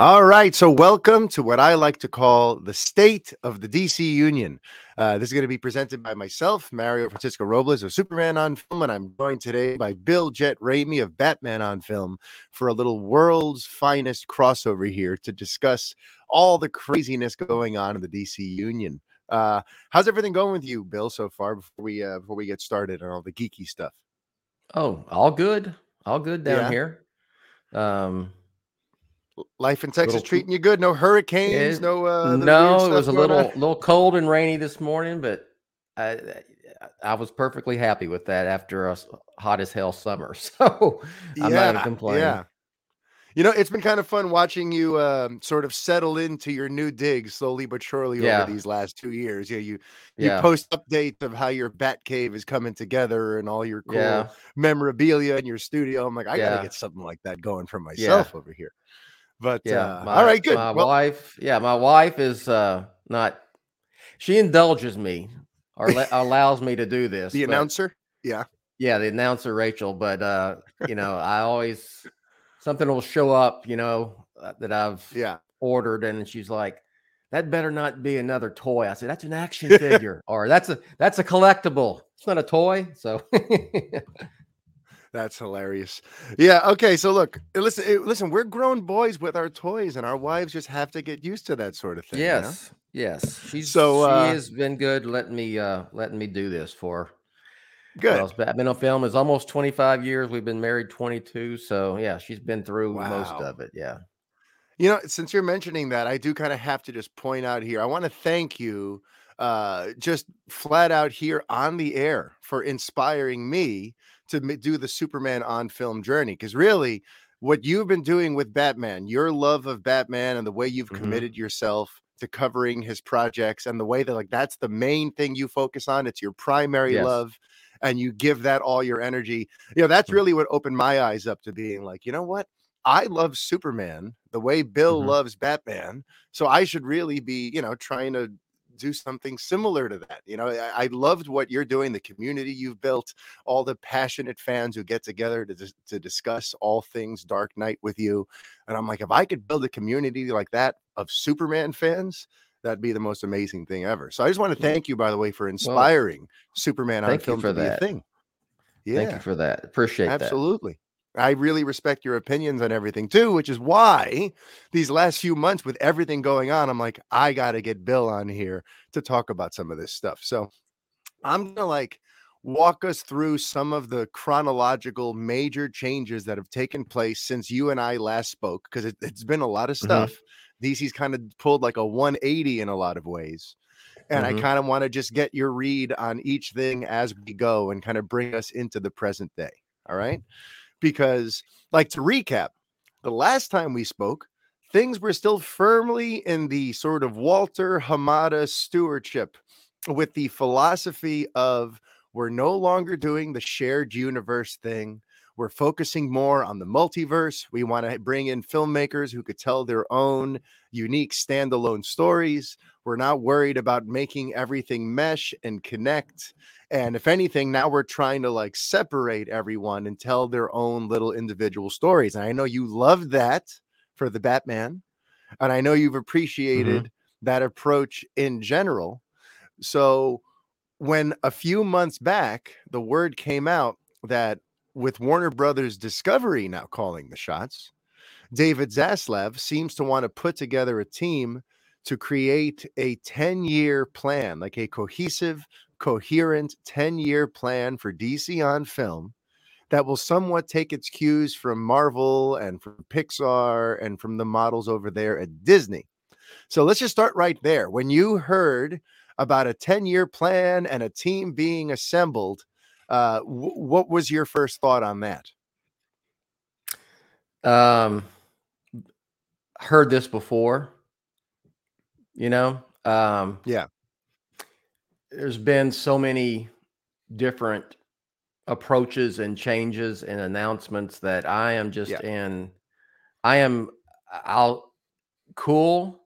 All right. So, welcome to what I like to call the state of the DC Union. Uh, this is going to be presented by myself, Mario Francisco Robles of Superman on Film, and I'm joined today by Bill Jett Ramey of Batman on Film for a little world's finest crossover here to discuss all the craziness going on in the DC Union. Uh, how's everything going with you, Bill, so far before we uh, before we get started on all the geeky stuff? Oh, all good, all good down yeah. here. Um, Life in Texas little, treating you good? No hurricanes? It, no. Uh, no, it was a little on? little cold and rainy this morning, but I I was perfectly happy with that after a hot as hell summer. So I'm yeah, not complaining. Yeah. You know, it's been kind of fun watching you um, sort of settle into your new dig slowly but surely yeah. over these last two years. Yeah, you you yeah. post updates of how your bat cave is coming together and all your cool yeah. memorabilia in your studio. I'm like, I gotta get something like that going for myself over here. But yeah, uh, my, all right, good. My well, wife, yeah, my wife is uh not. She indulges me or allows me to do this. The but, announcer, yeah, yeah, the announcer Rachel. But uh, you know, I always something will show up, you know, uh, that I've yeah ordered, and she's like, "That better not be another toy." I said, "That's an action figure, or that's a that's a collectible. It's not a toy." So. That's hilarious. Yeah. Okay. So look, eh, listen, eh, listen. We're grown boys with our toys, and our wives just have to get used to that sort of thing. Yes. You know? Yes. She's so uh, she has been good letting me uh letting me do this for. Good. Well, Batman on film is almost 25 years. We've been married 22. So yeah, she's been through wow. most of it. Yeah. You know, since you're mentioning that, I do kind of have to just point out here. I want to thank you uh just flat out here on the air for inspiring me to do the Superman on film journey because really what you've been doing with Batman, your love of Batman and the way you've mm-hmm. committed yourself to covering his projects and the way that like that's the main thing you focus on, it's your primary yes. love and you give that all your energy. You know, that's mm. really what opened my eyes up to being like, you know what? I love Superman the way Bill mm-hmm. loves Batman. So I should really be, you know, trying to do something similar to that. You know, I, I, loved what you're doing, the community you've built, all the passionate fans who get together to, to discuss all things Dark Knight with you. And I'm like, if I could build a community like that of Superman fans, that'd be the most amazing thing ever. So I just want to thank you, by the way, for inspiring well, Superman on film for that thing. Yeah. Thank you for that. Appreciate Absolutely. that. Absolutely. I really respect your opinions on everything too, which is why these last few months with everything going on, I'm like, I got to get Bill on here to talk about some of this stuff. So I'm going to like walk us through some of the chronological major changes that have taken place since you and I last spoke, because it, has been a lot of mm-hmm. stuff. Mm-hmm. DC's kind of pulled like a 180 in a lot of ways. And mm-hmm. I kind of want to just get your read on each thing as we go and kind of bring us into the present day. All right because, like, to recap, the last time we spoke, things were still firmly in the sort of Walter Hamada stewardship with the philosophy of we're no longer doing the shared universe thing. We're focusing more on the multiverse. We want to bring in filmmakers who could tell their own unique standalone stories. We're not worried about making everything mesh and connect. And if anything, now we're trying to like separate everyone and tell their own little individual stories. And I know you love that for the Batman. And I know you've appreciated mm-hmm. that approach in general. So when a few months back, the word came out that with Warner Brothers Discovery now calling the shots, David Zaslav seems to want to put together a team to create a 10 year plan, like a cohesive coherent 10 year plan for DC on film that will somewhat take its cues from Marvel and from Pixar and from the models over there at Disney. So let's just start right there. When you heard about a 10 year plan and a team being assembled, uh, w- what was your first thought on that? Um, heard this before, you know? Um, yeah there's been so many different approaches and changes and announcements that I am just yeah. in I am I'll cool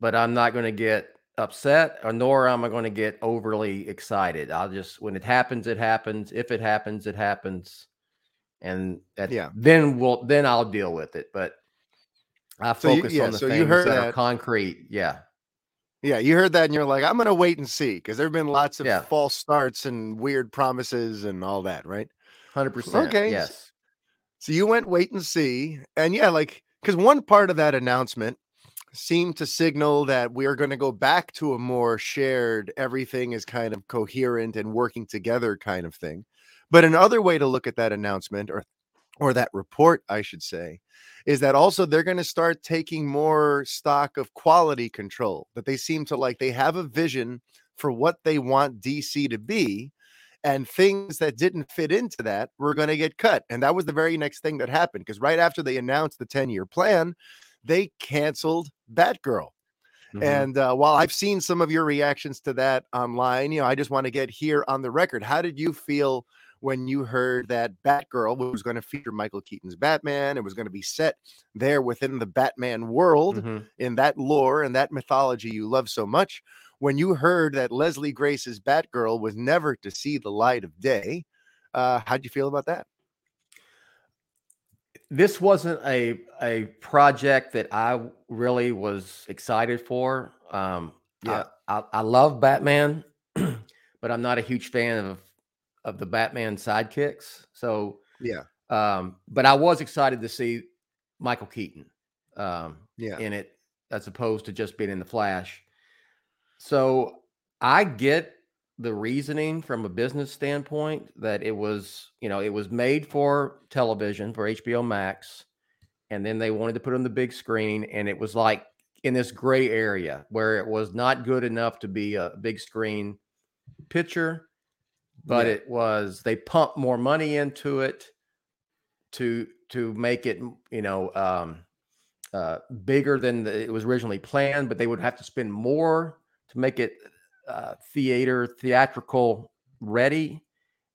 but I'm not going to get upset or nor am I going to get overly excited. I'll just when it happens it happens. If it happens it happens. And at, yeah. then we'll then I'll deal with it. But I focus so you, yeah, on the so things you heard that, that are concrete. Yeah. Yeah, you heard that and you're like, I'm gonna wait and see because there have been lots of yeah. false starts and weird promises and all that, right? Hundred percent. Okay. Yes. So you went wait and see, and yeah, like because one part of that announcement seemed to signal that we are going to go back to a more shared, everything is kind of coherent and working together kind of thing. But another way to look at that announcement, or or that report, I should say, is that also they're going to start taking more stock of quality control. That they seem to like they have a vision for what they want DC to be, and things that didn't fit into that were going to get cut. And that was the very next thing that happened because right after they announced the 10 year plan, they canceled Batgirl. Mm-hmm. And uh, while I've seen some of your reactions to that online, you know, I just want to get here on the record. How did you feel when you heard that Batgirl was going to feature Michael Keaton's Batman? It was going to be set there within the Batman world mm-hmm. in that lore and that mythology you love so much when you heard that Leslie Grace's Batgirl was never to see the light of day. Uh, how'd you feel about that? This wasn't a a project that I really was excited for. Um, yeah, I, I, I love Batman, but I'm not a huge fan of of the Batman sidekicks. So yeah, um, but I was excited to see Michael Keaton, um, yeah, in it as opposed to just being in the Flash. So I get the reasoning from a business standpoint that it was, you know, it was made for television for HBO Max, and then they wanted to put it on the big screen, and it was like in this gray area where it was not good enough to be a big screen picture, but yeah. it was they pumped more money into it to to make it, you know, um, uh, bigger than the, it was originally planned, but they would have to spend more to make it uh, theater theatrical ready,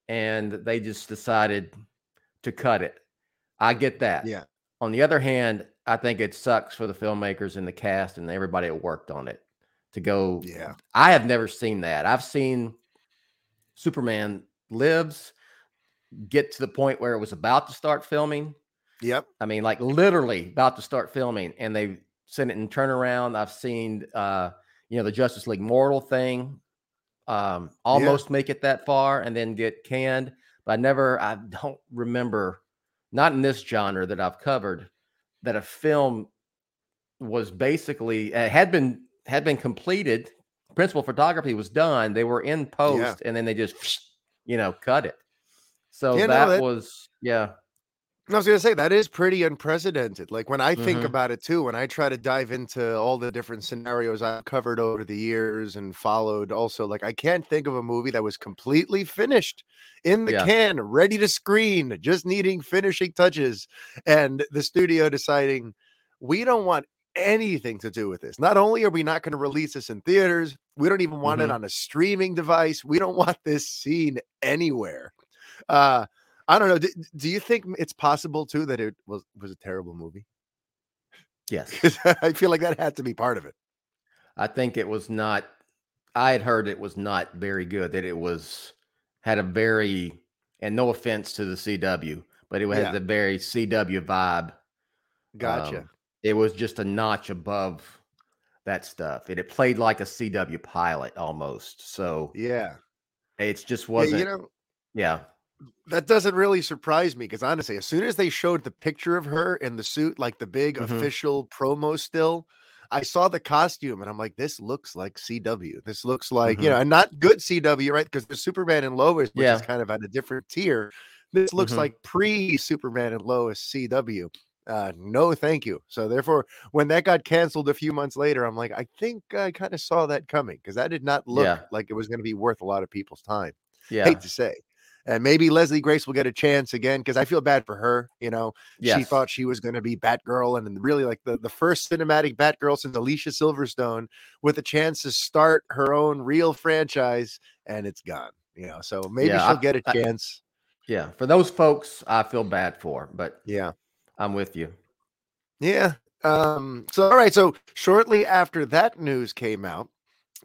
and they just decided to cut it. I get that. Yeah. On the other hand, I think it sucks for the filmmakers and the cast and everybody that worked on it to go. Yeah. I have never seen that. I've seen Superman Lives get to the point where it was about to start filming. Yep. I mean, like literally about to start filming, and they sent it in turnaround. I've seen uh you know, the Justice League Mortal thing, um, almost yeah. make it that far and then get canned. But I never, I don't remember, not in this genre that I've covered, that a film was basically uh, had been had been completed. Principal photography was done. They were in post, yeah. and then they just, you know, cut it. So that, no, that was yeah. I was going to say that is pretty unprecedented. Like when I think mm-hmm. about it too, when I try to dive into all the different scenarios I've covered over the years and followed, also, like I can't think of a movie that was completely finished in the yeah. can, ready to screen, just needing finishing touches, and the studio deciding we don't want anything to do with this. Not only are we not going to release this in theaters, we don't even want mm-hmm. it on a streaming device. We don't want this scene anywhere. Uh, I don't know. Do, do you think it's possible too that it was was a terrible movie? Yes, I feel like that had to be part of it. I think it was not. I had heard it was not very good. That it was had a very and no offense to the CW, but it had yeah. the very CW vibe. Gotcha. Um, it was just a notch above that stuff. And it played like a CW pilot almost. So yeah, it's just wasn't. Yeah, you know, yeah that doesn't really surprise me because honestly, as soon as they showed the picture of her in the suit, like the big mm-hmm. official promo still, I saw the costume and I'm like, this looks like CW. This looks like, mm-hmm. you know, and not good CW, right? Because the Superman and Lois, which yeah. is kind of at a different tier. This looks mm-hmm. like pre Superman and Lois CW. Uh, no, thank you. So therefore, when that got canceled a few months later, I'm like, I think I kind of saw that coming because that did not look yeah. like it was going to be worth a lot of people's time. Yeah. Hate to say and maybe Leslie Grace will get a chance again because I feel bad for her. You know, yes. she thought she was going to be Batgirl, and really like the, the first cinematic Batgirl since Alicia Silverstone with a chance to start her own real franchise, and it's gone. You know, so maybe yeah, she'll I, get a chance. I, yeah, for those folks, I feel bad for, but yeah, I'm with you. Yeah. Um. So all right. So shortly after that news came out,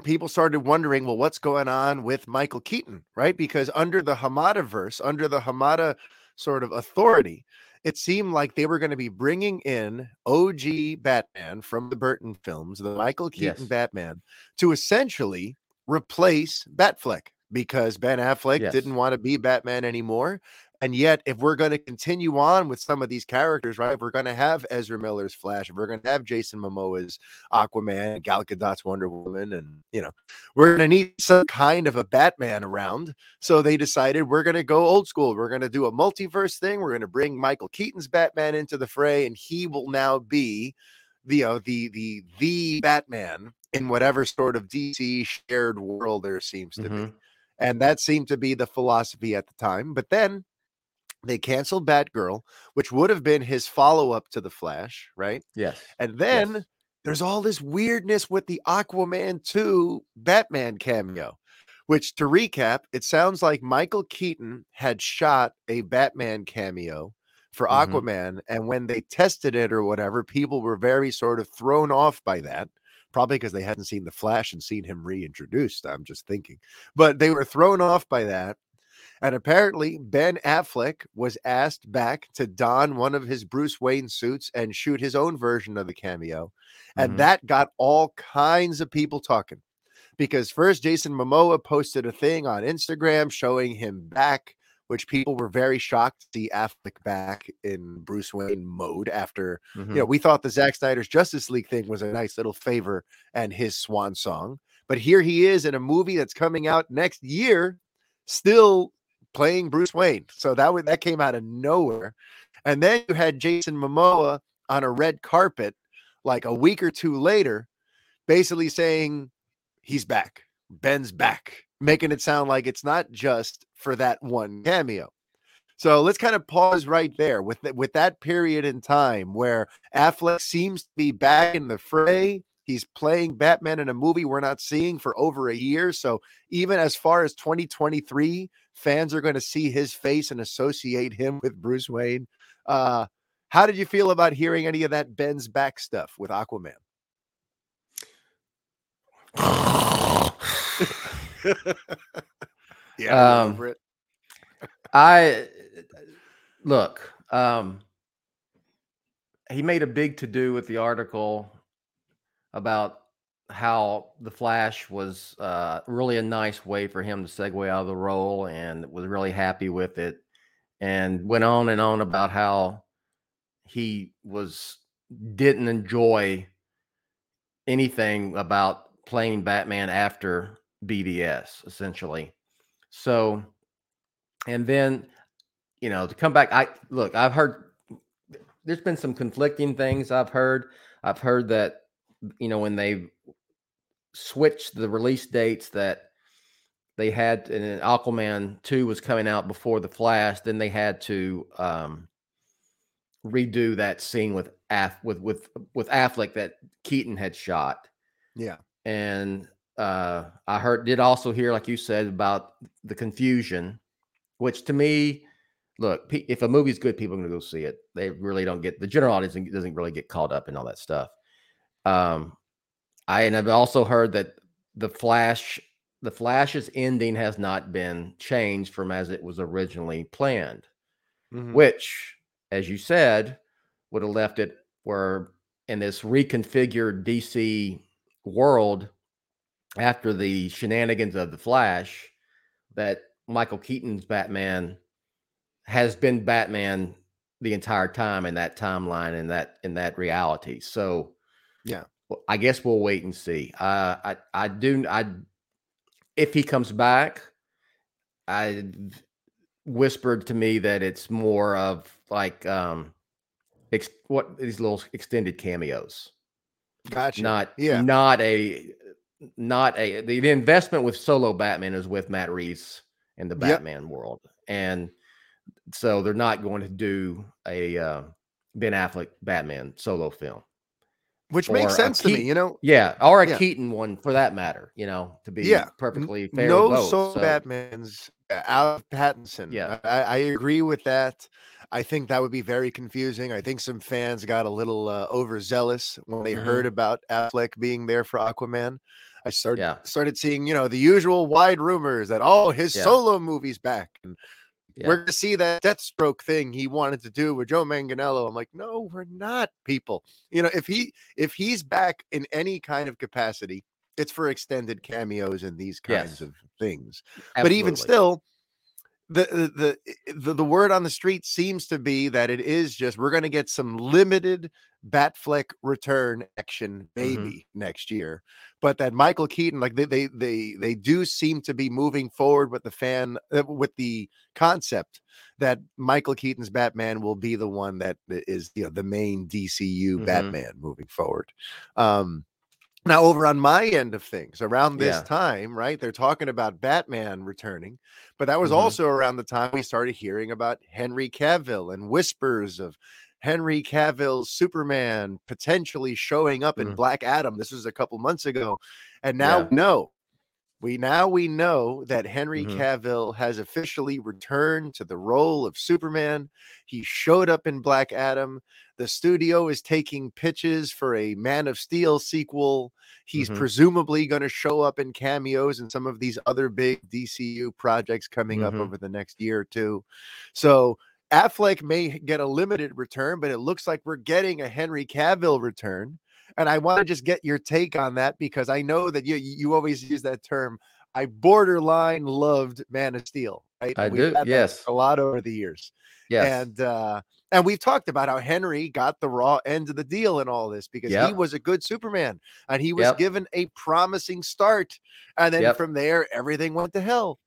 people started wondering, well, what's going on with Michael Keaton, right? Because under the Hamada verse, under the Hamada sort of authority, it seemed like they were going to be bringing in OG Batman from the Burton films, the Michael Keaton yes. Batman, to essentially replace Batfleck because Ben Affleck yes. didn't want to be Batman anymore. And yet, if we're going to continue on with some of these characters, right? If we're going to have Ezra Miller's Flash, if we're going to have Jason Momoa's Aquaman, Gal Gadot's Wonder Woman, and you know, we're going to need some kind of a Batman around. So they decided we're going to go old school. We're going to do a multiverse thing. We're going to bring Michael Keaton's Batman into the fray, and he will now be the uh, the the the Batman in whatever sort of DC shared world there seems to mm-hmm. be. And that seemed to be the philosophy at the time. But then they canceled Batgirl, which would have been his follow up to The Flash, right? Yes. And then yes. there's all this weirdness with the Aquaman 2 Batman cameo, which to recap, it sounds like Michael Keaton had shot a Batman cameo for mm-hmm. Aquaman. And when they tested it or whatever, people were very sort of thrown off by that. Probably because they hadn't seen the Flash and seen him reintroduced. I'm just thinking, but they were thrown off by that and apparently, Ben Affleck was asked back to don one of his Bruce Wayne suits and shoot his own version of the cameo. And mm-hmm. that got all kinds of people talking because first, Jason Momoa posted a thing on Instagram showing him back, which people were very shocked to see Affleck back in Bruce Wayne mode after, mm-hmm. you know, mm-hmm. we thought the Zack Snyder's Justice League thing was a nice little favor and his swan song. But here he is in a movie that's coming out next year, still playing Bruce Wayne. So that that came out of nowhere. And then you had Jason Momoa on a red carpet like a week or two later, basically saying he's back. Ben's back, making it sound like it's not just for that one cameo. So let's kind of pause right there with the, with that period in time where Affleck seems to be back in the fray. He's playing Batman in a movie we're not seeing for over a year. So even as far as 2023, fans are going to see his face and associate him with Bruce Wayne. Uh, how did you feel about hearing any of that Ben's back stuff with Aquaman? yeah, um, I look. Um, he made a big to do with the article about how the Flash was uh, really a nice way for him to segue out of the role and was really happy with it. And went on and on about how he was didn't enjoy anything about playing Batman after BVS, essentially. So, and then, you know, to come back, I look, I've heard there's been some conflicting things I've heard. I've heard that, you know, when they switched the release dates that they had and Aquaman 2 was coming out before the Flash, then they had to um, redo that scene with Aff with with with Affleck that Keaton had shot. Yeah. And uh I heard did also hear like you said about the confusion, which to me look, if a movie's good, people are going to go see it. They really don't get the general audience doesn't really get caught up in all that stuff. Um, I and I've also heard that the Flash, the Flash's ending has not been changed from as it was originally planned, mm-hmm. which, as you said, would have left it where in this reconfigured DC world after the shenanigans of the Flash, that Michael Keaton's Batman has been Batman the entire time in that timeline and that in that reality. So yeah, I guess we'll wait and see. Uh, I I do I if he comes back, I whispered to me that it's more of like um ex, what these little extended cameos. Gotcha. Not yeah. Not a not a the, the investment with solo Batman is with Matt Reeves in the Batman yep. world, and so they're not going to do a uh, Ben Affleck Batman solo film which makes sense to me, you know. Yeah, or a yeah. Keaton one for that matter, you know, to be yeah. perfectly fair. No both, so Batman's uh, out of Pattinson. Yeah, I, I, agree with that. I think that would be very confusing. I think some fans got a little uh, overzealous when they mm-hmm. heard about Affleck being there for Aquaman. I started yeah. started seeing, you know, the usual wide rumors that oh, his yeah. solo movie's back, and Yeah. We're gonna see that Deathstroke thing he wanted to do with Joe Manganiello. I'm like, no, we're not, people. You know, if he if he's back in any kind of capacity, it's for extended cameos and these kinds yes. of things. Absolutely. But even still, the, the eh, the the word on the street seems to be that it is just we're going to get some limited Batfleck return action mm-hmm. maybe mm-hmm. next year, but that Michael Keaton like they they they they do seem to be moving forward with the fan uh, with the concept that Michael Keaton's Batman will be the one that is you know the main DCU mm-hmm. Batman moving forward. Um, now, over on my end of things, around this yeah. time, right, they're talking about Batman returning, but that was mm-hmm. also around the time we started hearing about Henry Cavill and whispers of Henry Cavill's Superman potentially showing up in mm-hmm. Black Adam. This was a couple months ago. And now, yeah. no, we now we know that Henry mm-hmm. Cavill has officially returned to the role of Superman. He showed up in Black Adam. The studio is taking pitches for a Man of Steel sequel. He's mm-hmm. presumably going to show up in cameos in some of these other big DCU projects coming mm-hmm. up over the next year or two. So Affleck may get a limited return, but it looks like we're getting a Henry Cavill return. And I want to just get your take on that because I know that you you always use that term. I borderline loved Man of Steel. Right? I do. Yes, a lot over the years. Yes, and uh, and we've talked about how Henry got the raw end of the deal in all this because yep. he was a good Superman and he was yep. given a promising start, and then yep. from there everything went to hell.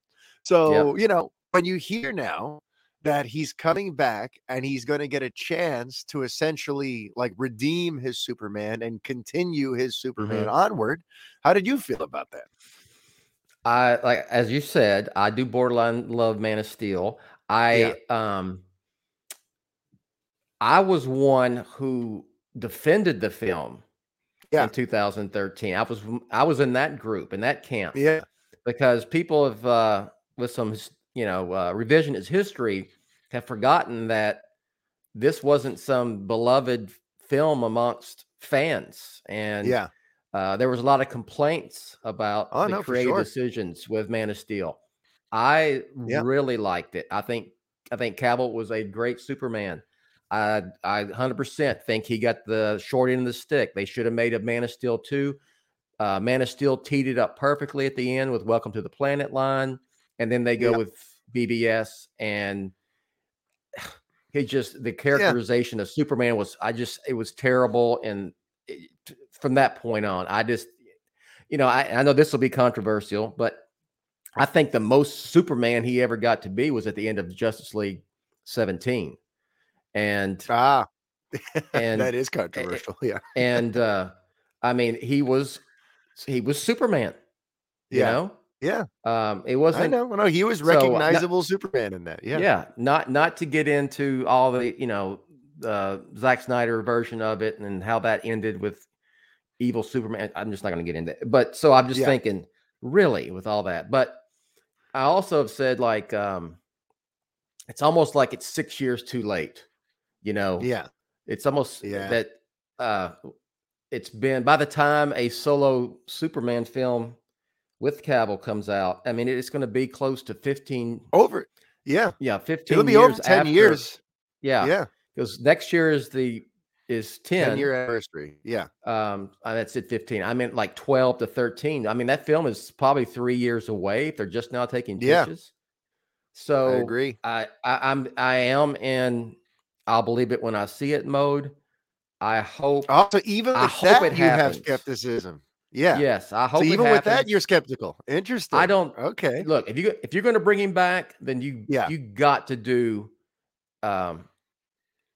So you know when you hear now that he's coming back and he's going to get a chance to essentially like redeem his Superman and continue his Superman mm-hmm. onward. How did you feel about that? I like as you said, I do borderline love Man of Steel. I yeah. um I was one who defended the film yeah. in 2013. I was I was in that group in that camp. Yeah. Because people have uh with some you know uh, revisionist history have forgotten that this wasn't some beloved film amongst fans and yeah uh, there was a lot of complaints about oh, the no, creative sure. decisions with man of steel i yeah. really liked it i think i think Cavill was a great superman i i 100% think he got the short end of the stick they should have made a man of steel 2 uh, man of steel teed it up perfectly at the end with welcome to the planet line and then they go yeah. with BVS and he just the characterization yeah. of Superman was I just it was terrible and it, from that point on I just you know I, I know this will be controversial but I think the most Superman he ever got to be was at the end of Justice League 17 and ah and that is controversial yeah and uh I mean he was he was Superman you yeah. know yeah. Um, it wasn't. I know. No, he was recognizable so, not, Superman in that. Yeah. Yeah. Not not to get into all the you know the Zack Snyder version of it and how that ended with evil Superman. I'm just not going to get into it. But so I'm just yeah. thinking, really, with all that. But I also have said like, um, it's almost like it's six years too late. You know. Yeah. It's almost yeah. that. Uh, it's been by the time a solo Superman film with Cavill comes out, I mean, it's going to be close to 15 over. Yeah. Yeah. 15 It'll be over 10 after, years. Yeah. Yeah. Because next year is the, is 10, 10 year anniversary. Yeah. Um, uh, that's at 15. I meant like 12 to 13. I mean, that film is probably three years away if they're just now taking pitches. Yeah. So I agree. I, I I'm I am in I'll believe it when I see it mode. I hope also even I hope that, it you happens. have skepticism. Yeah. Yes, I hope. So even with that, you're skeptical. Interesting. I don't. Okay. Look, if you if you're going to bring him back, then you yeah. you got to do um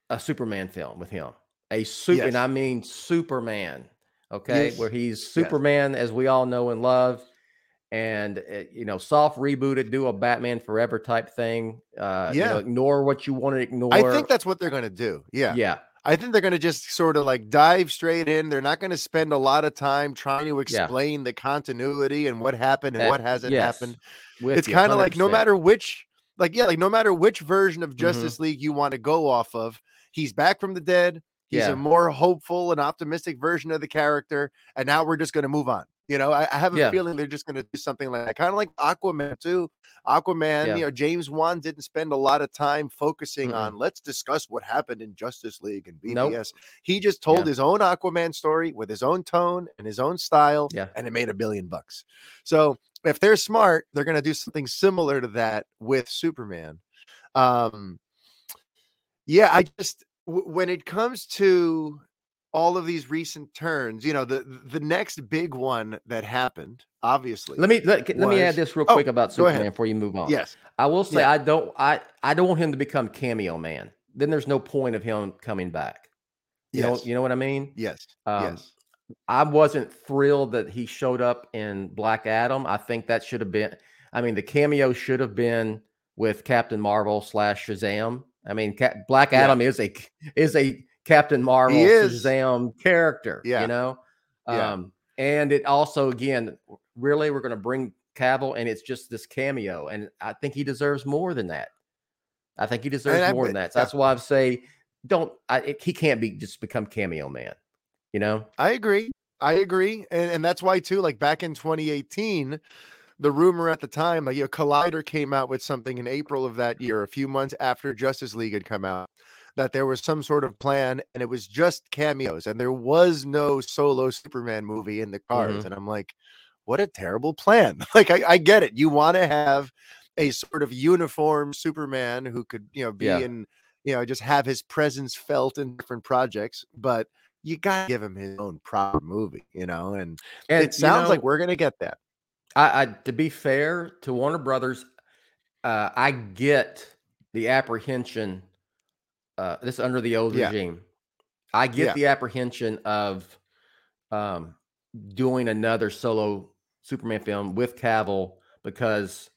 a Superman film with him. A super, yes. and I mean Superman. Okay, yes. where he's Superman yes. as we all know and love, and uh, you know, soft rebooted, do a Batman Forever type thing. Uh, yeah. You know, ignore what you want to ignore. I think that's what they're going to do. Yeah. Yeah. I think they're going to just sort of like dive straight in. They're not going to spend a lot of time trying to explain yeah. the continuity and what happened and that, what hasn't yes. happened. With it's kind of like no matter which, like, yeah, like no matter which version of mm-hmm. Justice mm-hmm. League you want to go off of, he's back from the dead. He's yeah. a more hopeful and optimistic version of the character. And now we're just going to move on. You know, I, I have a yeah. feeling they're just going to do something like that, kind of like Aquaman too. Aquaman, yeah. you know, James Wan didn't spend a lot of time focusing mm-hmm. on let's discuss what happened in Justice League and BVS. Nope. He just told yeah. his own Aquaman story with his own tone and his own style, yeah. and it made a billion bucks. So if they're smart, they're going to do something similar to that with Superman. Um, yeah, I just w- when it comes to all of these recent turns, you know, the the next big one that happened, obviously. Let me let, was, let me add this real quick oh, about Superman before you move on. Yes. I will say yeah. I don't I I don't want him to become cameo man. Then there's no point of him coming back. You yes. know you know what I mean? Yes. Um, yes. I wasn't thrilled that he showed up in Black Adam. I think that should have been I mean the cameo should have been with Captain Marvel slash Shazam. I mean, Black Adam yeah. is a is a Captain Marvel, Shazam character. Yeah. You know? Yeah. Um, and it also, again, really, we're going to bring Cavill, and it's just this cameo. And I think he deserves more than that. I think he deserves more than that. So that's why I say, don't, I, it, he can't be just become cameo man. You know? I agree. I agree. And, and that's why, too, like back in 2018, the rumor at the time, like, you know, Collider came out with something in April of that year, a few months after Justice League had come out that there was some sort of plan and it was just cameos and there was no solo Superman movie in the cards. Mm-hmm. And I'm like, what a terrible plan. like, I, I get it. You want to have a sort of uniform Superman who could, you know, be yeah. in, you know, just have his presence felt in different projects, but you got to give him his own proper movie, you know, and, and it sounds know, like we're going to get that. I, I, to be fair to Warner Brothers, uh, I get the apprehension uh, this under the old yeah. regime. I get yeah. the apprehension of um, doing another solo Superman film with Cavill because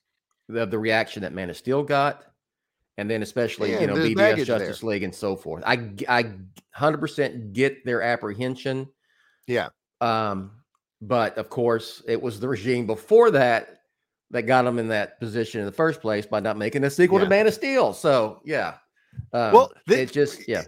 of the reaction that Man of Steel got, and then especially yeah, you know BVS Justice there. League and so forth. I I hundred percent get their apprehension. Yeah. Um, but of course, it was the regime before that that got them in that position in the first place by not making a sequel yeah. to Man of Steel. So yeah, um, well, the, it just yeah.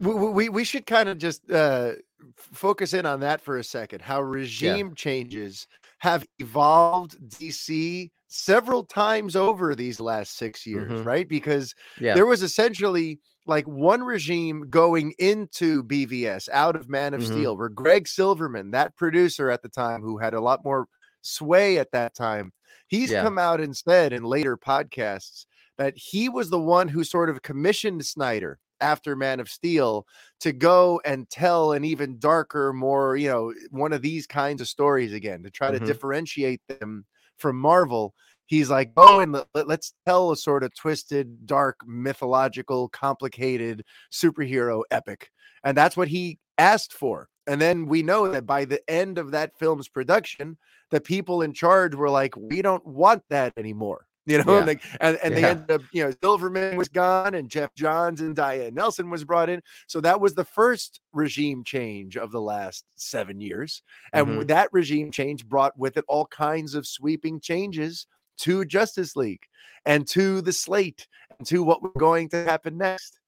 We, we we should kind of just uh, focus in on that for a second. How regime yeah. changes have evolved DC several times over these last six years, mm-hmm. right? Because yeah. there was essentially like one regime going into BVS out of Man of mm-hmm. Steel, where Greg Silverman, that producer at the time, who had a lot more sway at that time, he's yeah. come out and said in later podcasts that he was the one who sort of commissioned Snyder after Man of Steel to go and tell an even darker, more, you know, one of these kinds of stories again to try mm-hmm. to differentiate them from Marvel. He's like, oh, and let, let's tell a sort of twisted, dark, mythological, complicated superhero epic. And that's what he asked for. And then we know that by the end of that film's production, the people in charge were like, we don't want that anymore. You know, yeah. and, and, yeah. they ended up, you know, Silverman was gone and Geoff Johns and Diane Nelson was brought in. So that was the first regime change of the last seven years. And mm-hmm. that regime change brought with it all kinds of sweeping changes to Justice League and to the slate and to what was going to happen next.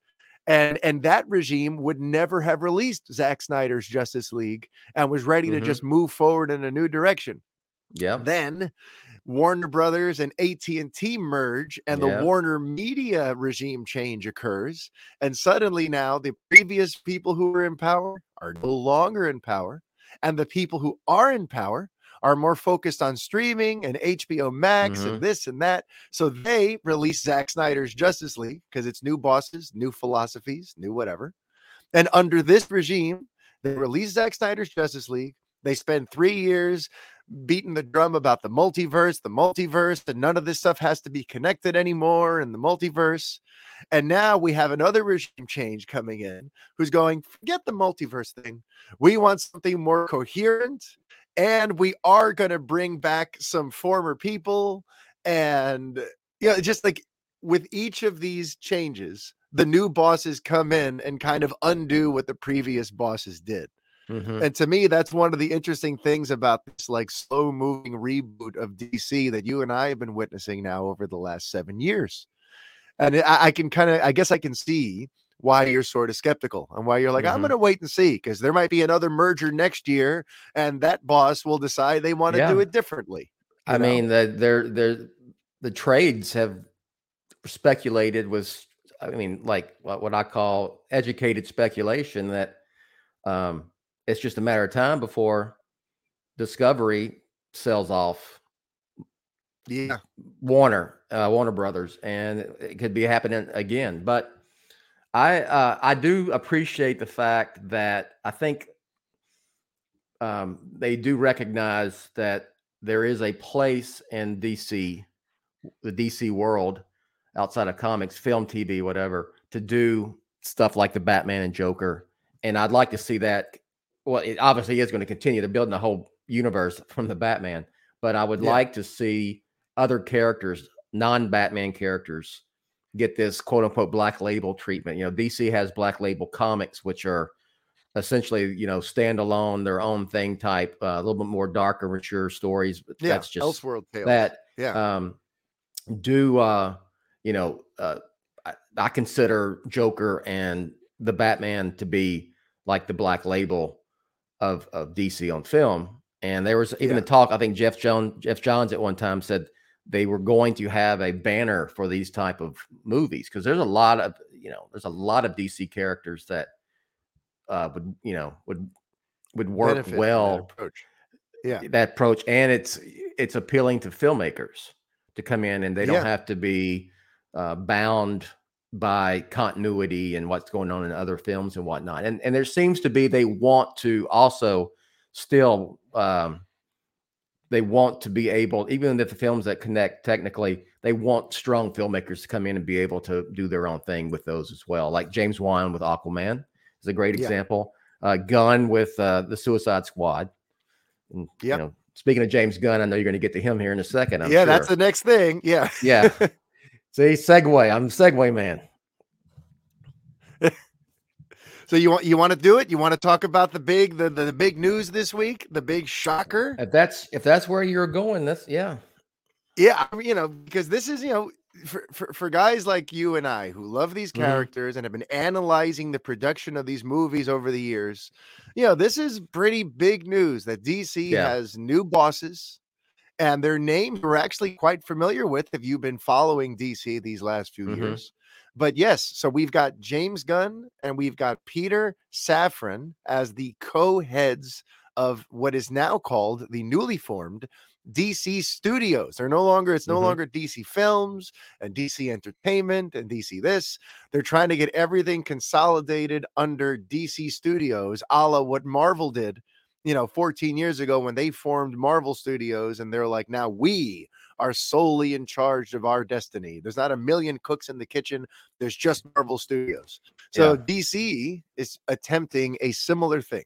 And and that regime would never have released Zack Snyder's Justice League and was ready mm-hmm. to just move forward in a new direction. Yeah. Then Warner Brothers and AT&T merge and the Warner Media regime change occurs and suddenly now the previous people who were in power are no longer in power and the people who are in power are more focused on streaming and HBO Max mm-hmm. and this and that. So they release Zack Snyder's Justice League because it's new bosses, new philosophies, new whatever. And under this regime, they release Zack Snyder's Justice League. They spend three years beating the drum about the multiverse, the multiverse, and none of this stuff has to be connected anymore in the multiverse. And now we have another regime change coming in who's going, forget the multiverse thing. We want something more coherent. And we are going to bring back some former people. And, you know, just like with each of these changes, the new bosses come in and kind of undo what the previous bosses did. Mm-hmm. And to me, that's one of the interesting things about this like slow moving reboot of DC that you and I have been witnessing now over the last seven years. And I, I can kind of, I guess I can see why you're sort of skeptical and why you're like, mm-hmm. I'm going to wait and see because there might be another merger next year, and that boss will decide they want to yeah. do it differently. I know? mean, the they're, they're, the trades have speculated was, I mean, like what, what I call educated speculation that um, it's just a matter of time before Discovery sells off. Yeah, Warner, uh, Warner Brothers, and it could be happening again. But I uh, I do appreciate the fact that I think um, they do recognize that there is a place in DC, the DC world, outside of comics, film, TV, whatever, to do stuff like the Batman and Joker. And I'd like to see that. Well, it obviously is going to continue to build the whole universe from the Batman, but I would yeah. like to see other characters, non-Batman characters, get this quote unquote black label treatment. You know, DC has black label comics, which are essentially, you know, standalone, their own thing type, uh, a little bit more darker, mature stories. But yeah, that's just Elseworld tales. that. Yeah. Um, do uh, you know? Uh, I, I consider Joker and the Batman to be like the black label of of DC on film. And there was even yeah. the talk. I think Geoff Johns Geoff Johns at one time said they were going to have a banner for these type of movies because there's a lot of you know there's a lot of DC characters that uh, would you know would would work Benefit well. That approach. Yeah, that approach, and it's it's appealing to filmmakers to come in, and they don't yeah. have to be uh, bound by continuity and what's going on in other films and whatnot. And and there seems to be they want to also still um, they want to be able, even if the films that connect technically, they want strong filmmakers to come in and be able to do their own thing with those as well. Like James Wan with Aquaman is a great yeah. example. Uh, Gunn with uh, the Suicide Squad. And, yep. You know, speaking of James Gunn, I know you're going to get to him here in a second. I'm yeah, sure. that's the next thing. Yeah. Yeah. See, segue. I'm segue man. So you want you want to do it? You want to talk about the big the, the, the big news this week, the big shocker? If that's if that's where you're going, that's yeah. Yeah, you know, because this is, you know, for, for, for guys like you and I who love these mm-hmm. characters mm-hmm. and have been analyzing the production of these movies over the years, you know, this is pretty big news that DC yeah. has new bosses and their names we're actually quite familiar with if you've been following DC these last few mm-hmm. years. But yes, so we've got James Gunn and we've got Peter Safran as the co-heads of what is now called the newly formed DC Studios. They're no longer, it's no mm-hmm. longer DC Films and DC Entertainment and DC this. They're trying to get everything consolidated under DC Studios, a la what Marvel did, you know, 14 years ago when they formed Marvel Studios. And they're like, now we are solely in charge of our destiny. There's not a million cooks in the kitchen. There's just Marvel Studios. So yeah. DC is attempting a similar thing.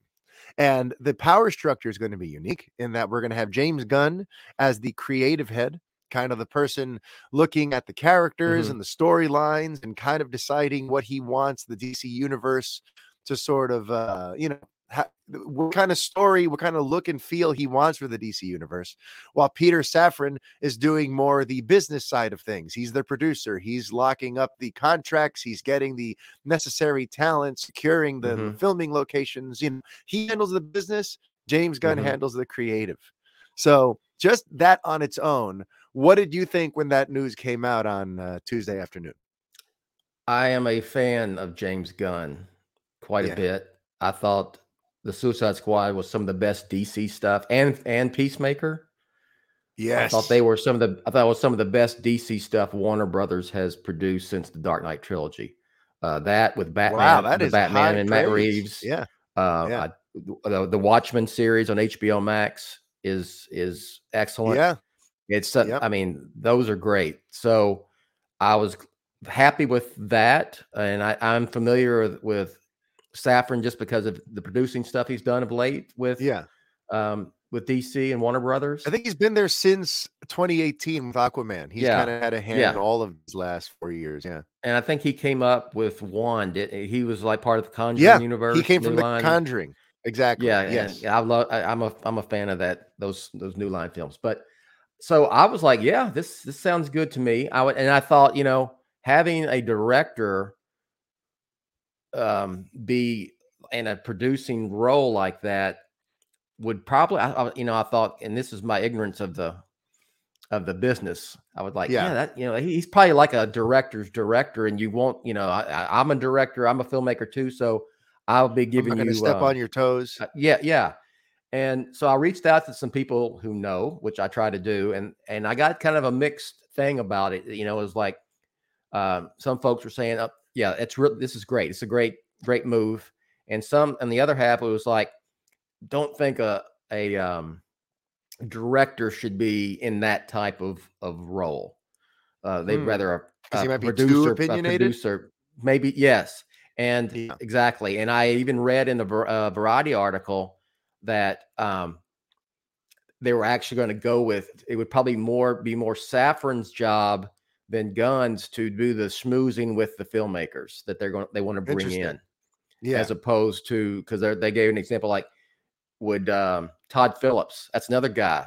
And the power structure is going to be unique in that we're going to have James Gunn as the creative head, kind of the person looking at the characters mm-hmm. and the storylines and kind of deciding what he wants the DC universe to sort of, uh, you know, what kind of story, what kind of look and feel he wants for the DC universe, while Peter Safran is doing more the business side of things. He's the producer. He's locking up the contracts. He's getting the necessary talent, securing the mm-hmm. filming locations. You know, he handles the business. James Gunn mm-hmm. handles the creative. So just that on its own, what did you think when that news came out on uh, Tuesday afternoon? I am a fan of James Gunn quite yeah. a bit. I thought the Suicide Squad was some of the best DC stuff, and and Peacemaker. Yes, I thought they were some of the. I thought it was some of the best DC stuff Warner Brothers has produced since the Dark Knight trilogy. Uh, that with Batman, wow, that is Batman and praise. Matt Reeves. Yeah, uh, yeah. I, the, the Watchmen series on HBO Max is is excellent. Yeah, it's. Uh, yep. I mean, those are great. So I was happy with that, and I, I'm familiar with, Safran just because of the producing stuff he's done of late with yeah um, with DC and Warner Brothers. I think he's been there since 2018 with Aquaman. He's yeah. kind of had a hand yeah. in all of his last four years. Yeah, and I think he came up with one. He was like part of the Conjuring yeah, universe. He came from the line. Conjuring. Exactly. Yeah. Yes. I love. I, I'm a. I'm a fan of that. Those those new line films. But so I was like, yeah, this this sounds good to me. I would, and I thought, you know, having a director um, be in a producing role like that would probably, I, you know, I thought, and this is my ignorance of the of the business. I would like, yeah, yeah that you know, he's probably like a director's director, and you won't, you know, I, am a director, I'm a filmmaker too, so I'll be giving you step uh, on your toes. Uh, yeah, yeah. And so I reached out to some people who know, which I try to do, and and I got kind of a mixed thing about it. You know, it was like uh, some folks were saying, oh, "Yeah, it's real. This is great. It's a great, great move." And some, and the other half, it was like, "Don't think a a um, director should be in that type of of role. Uh, they'd hmm. rather a, a producer, a producer, maybe yes, and yeah. exactly. And I even read in the uh, Variety article that um, they were actually going to go with it would probably more be more Safran's job than Gunn's to do the smoozing with the filmmakers that they're going they want to bring in, yeah, as opposed to because they gave an example like would um, Todd Phillips. That's another guy.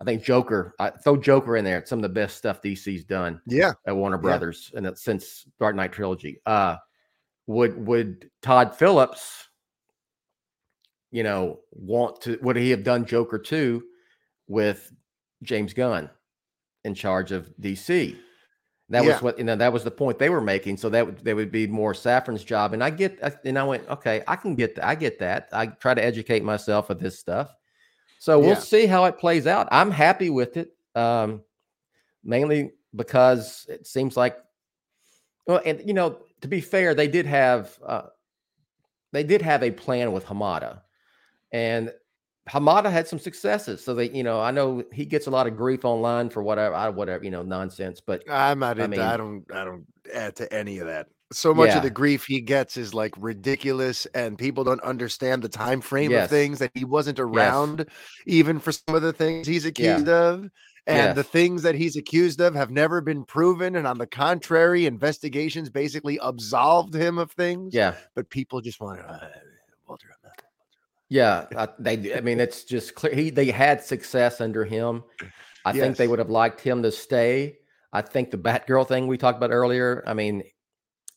I think Joker. I throw Joker in there. It's some of the best stuff DC's done. Yeah, at Warner Brothers, yeah. and since Dark Knight trilogy. Uh, would would Todd Phillips, you know, want to? Would he have done Joker two with James Gunn in charge of DC? That yeah. was what you know. That was the point they were making. So that would they would be more Safran's job. And I get, and I went, okay, I can get that. I get that. I try to educate myself with this stuff. So we'll yeah. see how it plays out. I'm happy with it, um, mainly because it seems like, well, and you know, to be fair, they did have uh, they did have a plan with Hamada, and Hamada had some successes. So they, you know, I know he gets a lot of grief online for whatever, I, whatever, you know, nonsense. But I'm not. I, mean, I don't. I don't add to any of that. So much yeah. of the grief he gets is like ridiculous, and people don't understand the time frame yes. of things that he wasn't around, yes. even for some of the things he's accused yeah. of. And yes. the things that he's accused of have never been proven. And on the contrary, investigations basically absolved him of things. Yeah. But people just want to, uh, Walter, yeah, I, they. I mean, it's just clear. He they had success under him. I yes. think they would have liked him to stay. I think the Batgirl thing we talked about earlier. I mean,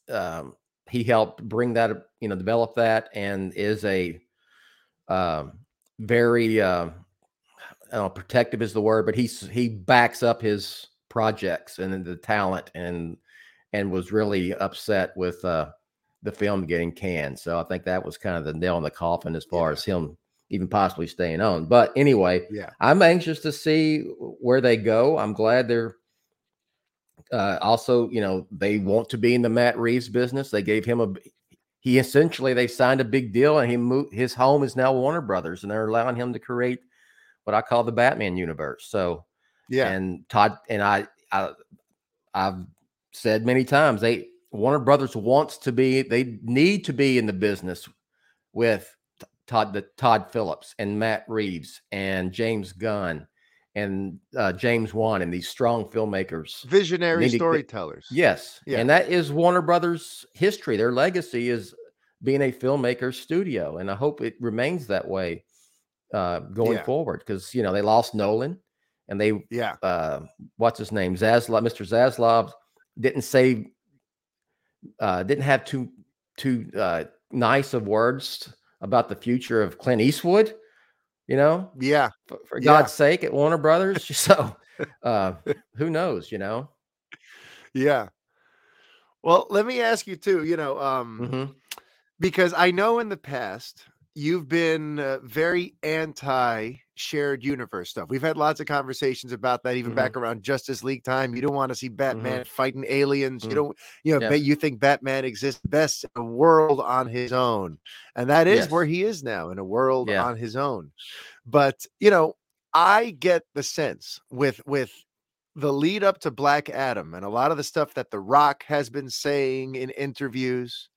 um, he helped bring that, you know, develop that, and is a um, very uh, know, protective is the word, but he's he backs up his projects and the talent, and and was really upset with uh, the film getting canned. So I think that was kind of the nail in the coffin as far yeah. as him even possibly staying on. But anyway, yeah, I'm anxious to see where they go. I'm glad they're uh, also, you know, they want to be in the Matt Reeves business. They gave him a he essentially they signed a big deal and he moved his home is now Warner Brothers and they're allowing him to create what I call the Batman universe. So yeah, and Todd and I, I I've said many times they Warner Brothers wants to be, they need to be in the business with Todd, the Todd Phillips and Matt Reeves and James Gunn and uh, James Wan and these strong filmmakers, visionary storytellers. yes, yeah. and that is Warner Brothers' history. Their legacy is being a filmmaker studio, and I hope it remains that way uh, going yeah. forward. Because you know they lost Nolan, and they yeah, uh, what's his name, Zaslav, Mr. Zaslav didn't say uh, didn't have too too uh, nice of words about the future of Clint Eastwood. You know, yeah, for, for yeah. God's sake, at Warner Brothers. so, uh, who knows? You know, yeah. Well, let me ask you too. You know, um, mm-hmm. because I know in the past you've been uh, very anti shared universe stuff. We've had lots of conversations about that, even mm-hmm. back around Justice League time. You don't want to see Batman mm-hmm. fighting aliens. Mm-hmm. You don't, you know, yeah. you think Batman exists best in a world on his own, and that is yes. where he is now in a world yeah. on his own. But you know, I get the sense with with the lead up to Black Adam and a lot of the stuff that The Rock has been saying in interviews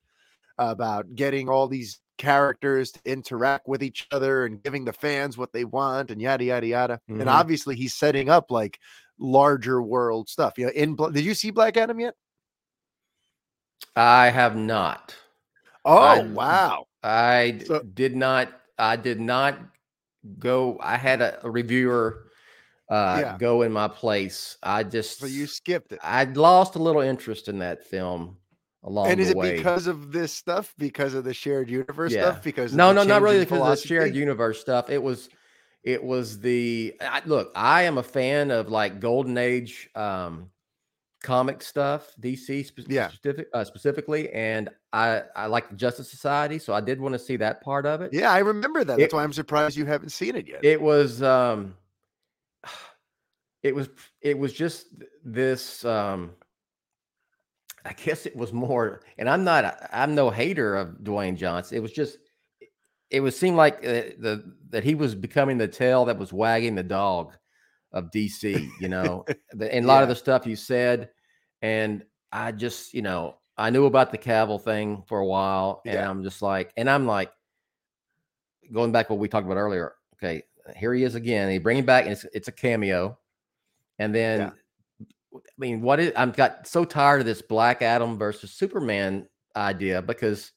about getting all these characters to interact with each other and giving the fans what they want and yada yada yada. Mm-hmm. And obviously he's setting up like larger world stuff. You know, in did you see Black Adam yet? I have not. Oh I, wow! I so, did not. I did not go. I had a, a reviewer uh, yeah. go in my place. I just so you skipped it. I lost a little interest in that film along and is it way. because of this stuff? Because of the shared universe Yeah. stuff? Because no, no, not really because of the shared universe stuff. It was, it was the I, look. I am a fan of like golden age um, comic stuff, DC spe- Yeah. specific, uh, specifically, and I I like the Justice Society, so I did want to see that part of it. Yeah, I remember that. It- That's why I'm surprised you haven't seen it yet. It was um, it was it was just this um. I guess it was more, and I'm not, I'm no hater of Dwayne Johnson. It was just, it was seemed like uh, the that he was becoming the tail that was wagging the dog of DC. You know, the, and a lot of the stuff you said, and I just, you know, I knew about the Cavill thing for a while, and Yeah. I'm just like, and I'm like, going back what we talked about earlier. Okay, here he is again. He bring him back, and it's it's a cameo, and then. Yeah. I mean, what is I'm got so tired of this Black Adam versus Superman idea because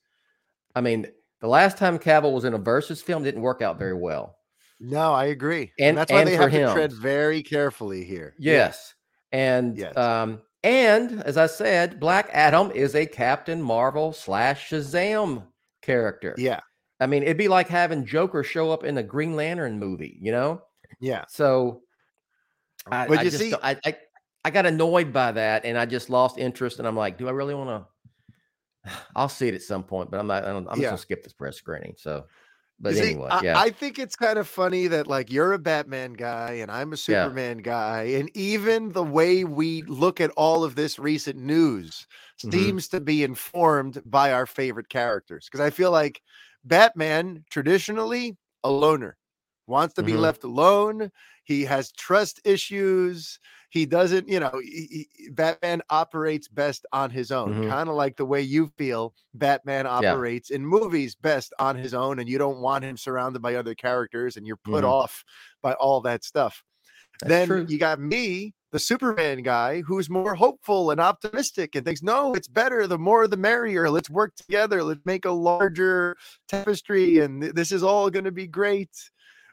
I mean, the last time Cavill was in a versus film didn't work out very well. no, I agree. And- And, that's why and they have him. to tread very carefully here. Yeah. Yes. And Yes. um and as I said, Black Adam is a Captain Marvel slash Shazam character. Yeah. I mean, it'd be like having Joker show up in a Green Lantern movie, you know? Yeah. So I, But I you just see- I, I I got annoyed by that and I just lost interest and I'm like, do I really want to I'll see it at some point, but I'm not I don't, I'm just gonna skip this press screening. So but see, anyway, I, yeah. I think it's kind of funny that like you're a Batman guy and I'm a Yeah. Superman guy, and even the way we look at all of this recent news Mhm. seems to be informed by our favorite characters. Because I feel like Batman traditionally a loner wants to be Mhm. left alone. He has trust issues. He doesn't, you know, he, he- Batman operates best on his own, Mhm. kind of like the way you feel Batman operates in movies best on his own, and you don't want him surrounded by other characters and you're put Mhm. off by all that stuff. That's then true. you got me, the Superman guy, who's more hopeful and optimistic and thinks, no, it's better. The more the merrier. Let's work together. Let's make a larger tapestry, and th- this is all going to be great.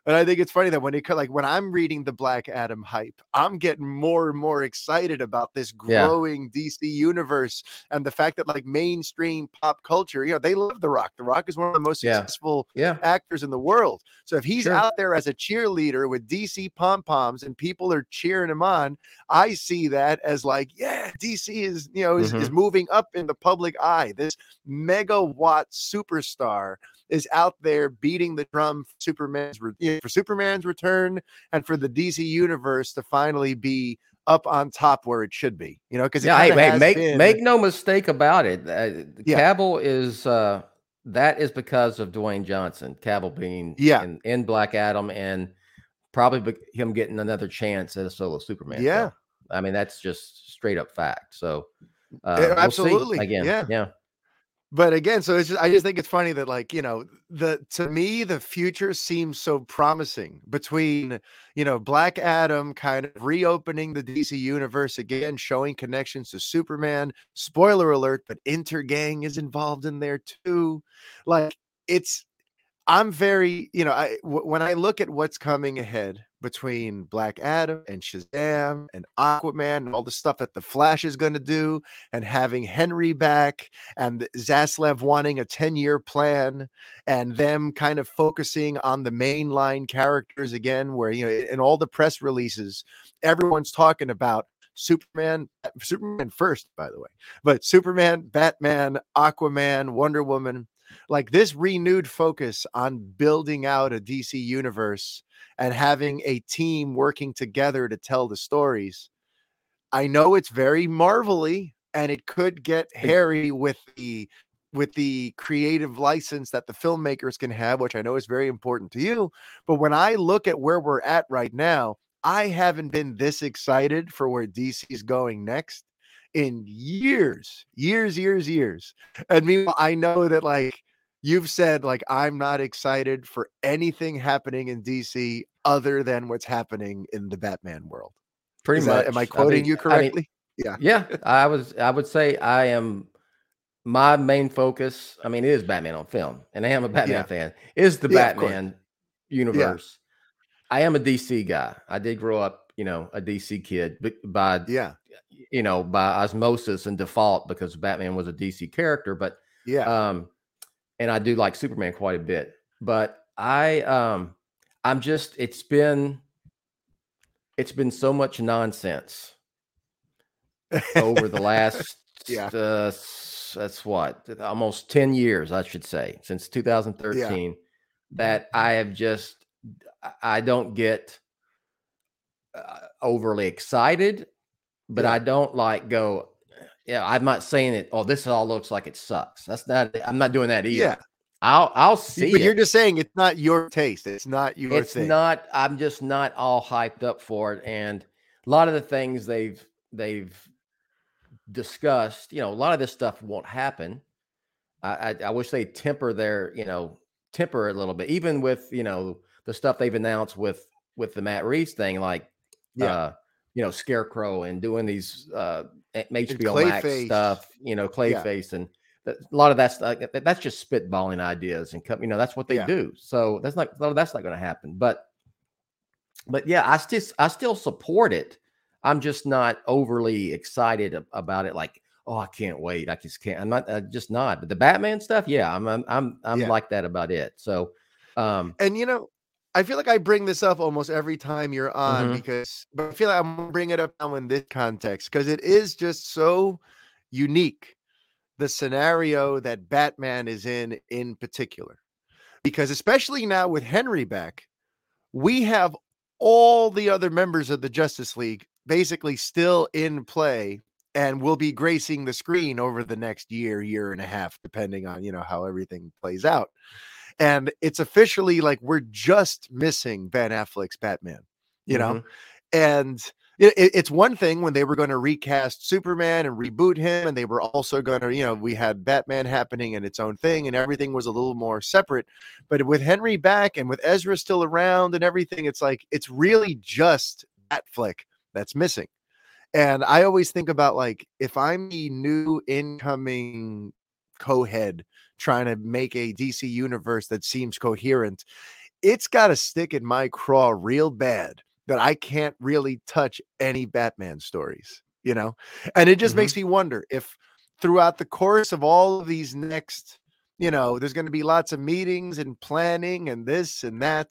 And I think it's funny that when it like when I'm reading the Black Adam hype, I'm getting more and more excited about this Yeah. growing DC universe and the fact that like mainstream pop culture, you know, they love The Rock. The Rock is one of the most successful yeah. actors in the world. So if he's Sure. out there as a cheerleader with DC pom poms and people are cheering him on, I see that as like, yeah, DC is you know is, is Mm-hmm. moving up in the public eye. This megawatt superstar is out there beating the drum for Superman's re- for Superman's return and for the DC universe to finally be up on top where it should be. You know, because Yeah, hey, make make no mistake about it. Uh, Yeah. Cavill is uh, that is because of Dwayne Johnson. Cavill being Yeah. in, in Black Adam and probably be- him getting another chance at a solo Superman. Yeah. film. I mean that's just straight up fact. So uh, Yeah, we'll absolutely. again. Yeah. yeah, but again so it's just i just think it's funny that like you know the to me the future seems so promising between you know black adam kind of reopening the dc universe again showing connections to superman. Spoiler alert but intergang is involved in there too. Like it's i'm very you know i w- when i look at what's coming ahead between black adam and shazam and aquaman and all the stuff that the flash is going to do and having henry back and Zaslav wanting a 10 year plan and them kind of focusing on the mainline characters again, where, you know, in all the press releases, everyone's talking about Superman, Superman first, by the way, but Superman, Batman, Aquaman, Wonder Woman, like this renewed focus on building out a DC universe and having a team working together to tell the stories. I know it's very marvelly and it could get hairy with the with the creative license that the filmmakers can have, which I know is very important to you. But when I look at where we're at right now, I haven't been this excited for where DC is going next in years, years, years, years. And meanwhile, I know that like you've said, like I'm not excited for anything happening in DC other than what's happening in the Batman world. pretty Is much. that- am I quoting mean- you I mean, correctly? yeah, Yeah. I was. I would say I am. My main focus. I mean, it is Batman on film, and I am a Batman Yeah. fan. Is the Yeah. Batman universe? I am a DC guy. I did grow up, you know, a DC kid, but by yeah. You know, by osmosis and default because Batman was a DC character. But yeah, um, and I do like Superman quite a bit. But I um, I'm just it's been it's been so much nonsense over the last yeah. Uh, that's what almost 10 years i should say since 2013 yeah. that i have just i don't get uh, overly excited but yeah. i don't like go yeah i'm not saying it oh this all looks like it sucks that's not i'm not doing that either yeah I'll I'll see. But you're just saying it's not your taste. It's not your. It's thing. not. I'm just not all hyped up for it. And a lot of the things they've they've discussed, you know, a lot of this stuff won't happen. I, I, I wish they temper their, you know, temper a little bit, even with, you know, the stuff they've announced with with the Matt Reeves thing, like, yeah. uh, you know, Scarecrow and doing these uh HBO Max stuff, you know, Clayface yeah. and a lot of that's uh, that's just spitballing ideas and you know that's what they yeah. do. So that's not that's not going to happen. But but yeah, I still I still support it. I'm just not overly excited about it. Like, oh, I can't wait. I just can't. I'm not uh, just not. But the Batman stuff, yeah, I'm I'm I'm, I'm yeah. like that about it. So, um, and you know, I feel like I bring this up almost every time you're on mm-hmm. because, but I feel like I'm bring it up now in this context because it is just so unique the scenario that Batman is in in particular. Because especially now with Henry back, we have all the other members of the Justice League basically still in play and will be gracing the screen over the next year, year and a half, depending on, you know, how everything plays out. And it's officially like we're just missing Ben Affleck's Batman, you mm-hmm. know? And it, it's one thing when they were going to recast Superman and reboot him, and they were also going to, you know, we had Batman happening in its own thing, and everything was a little more separate. But with Henry back and with Ezra still around and everything, it's like it's really just Batfleck that's missing. And I always think about like if I'm the new incoming co-head trying to make a DC universe that seems coherent, it's got to stick in my craw real bad that I can't really touch any Batman stories, you know? And it just mm-hmm. makes me wonder if throughout the course of all of these next, you know, there's going to be lots of meetings and planning and this and that.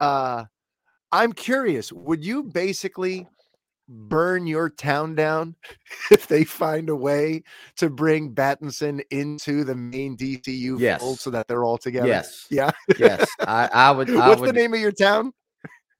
Uh I'm curious, would you basically burn your town down if they find a way to bring Battinson into the main DCU yes. fold so that they're all together? Yes. Yeah. yes. I, I would. I What's would, the name of your town?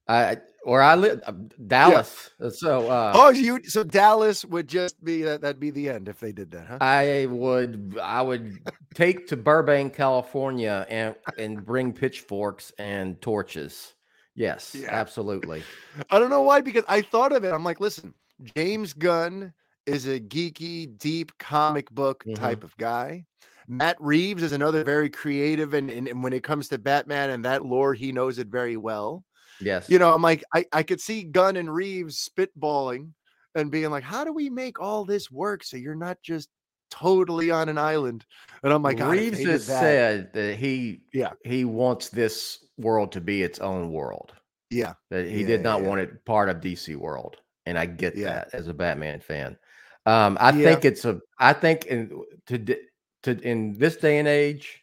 I or I live uh, Dallas. Yeah. So uh, oh, you so Dallas would just be that that'd be the end if they did that, huh? I would I would take to Burbank, California, and and bring pitchforks and torches. Yes, yeah. absolutely. I don't know why because I thought of it. I'm like, listen, James Gunn is a geeky, deep comic book mm-hmm. type of guy. Matt Reeves is another very creative, and, and, and when it comes to Batman and that lore, he knows it very well. Yes. You know, I'm like, I, I could see Gunn and Reeves spitballing and being like, how do we make all this work so you're not just totally on an island? And I'm like, Reeves has that, said that he yeah he wants this world to be its own world. Yeah. That he yeah, did not yeah. want it part of DC world. And I get yeah. that as a Batman fan. Um, I think it's a I think in to to in this day and age,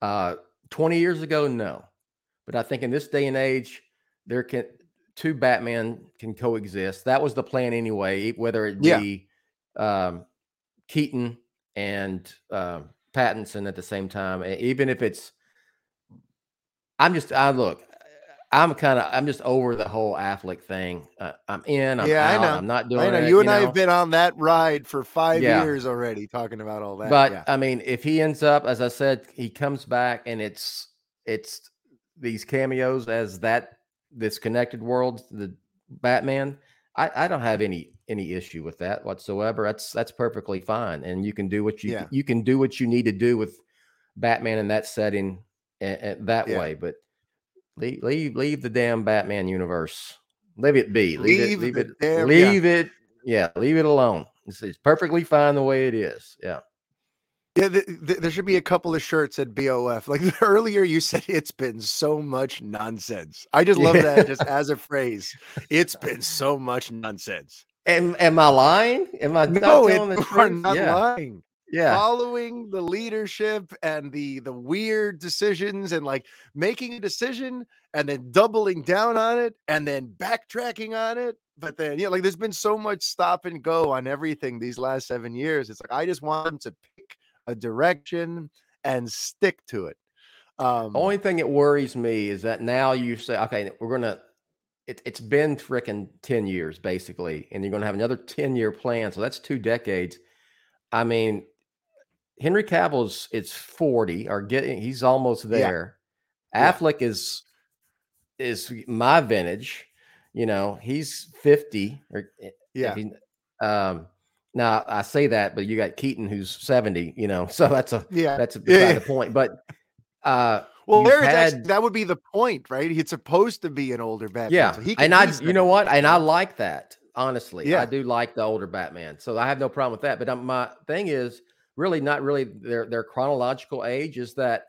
uh 20 years ago, no. But I think in this day and age, there can two Batman can coexist. That was the plan anyway, whether it be um, Keaton and uh, Pattinson at the same time. And Even if it's, I'm just, I look, I'm kind of, I'm just over the whole Affleck thing. Uh, I'm in. I'm yeah, out, I know. I'm not doing. I know it, you and you know? I have been on that ride for five yeah. years already, talking about all that. But yeah. I mean, if he ends up, as I said, he comes back and it's it's these cameos as that this connected world, the Batman, I, I don't have any any issue with that whatsoever. That's that's perfectly fine, and you can do what you yeah. you can do what you need to do with Batman in that setting that yeah. way. But leave, leave leave the damn Batman universe. Leave it be. Leave, leave it. Leave it. Damn, leave yeah. it. Yeah, leave it alone. It's, it's perfectly fine the way it is. Yeah. Yeah, the, the, there should be a couple of shirts at BOF. Like earlier, you said it's been so much nonsense. I just love yeah. that just as a phrase. It's been so much nonsense. Am, am I lying? Am I no, not it, are not yeah. lying. Yeah. Following the leadership and the the weird decisions and like making a decision and then doubling down on it and then backtracking on it but then yeah like there's been so much stop and go on everything these last seven years. It's like i just want them to pick a direction and stick to it. Um the only thing that worries me is that now you say okay we're gonna it, it's been freaking 10 years basically and you're gonna have another 10 year plan so that's two decades i mean Henry Cavill's it's 40 or getting he's almost there. Yeah. Affleck yeah. is is my vintage. You know, he's 50 or eh, yeah. He, um now I say that, but you got Keaton who's 70, you know, so that's a yeah, that's a, yeah. the point. But uh well, there had, actually, that would be the point, right? He's supposed to be an older Batman. Yeah, so and I, you know what, and I like that honestly. Yeah, I do like the older Batman, so I have no problem with that. But um, my thing is, really not really their their chronological age is that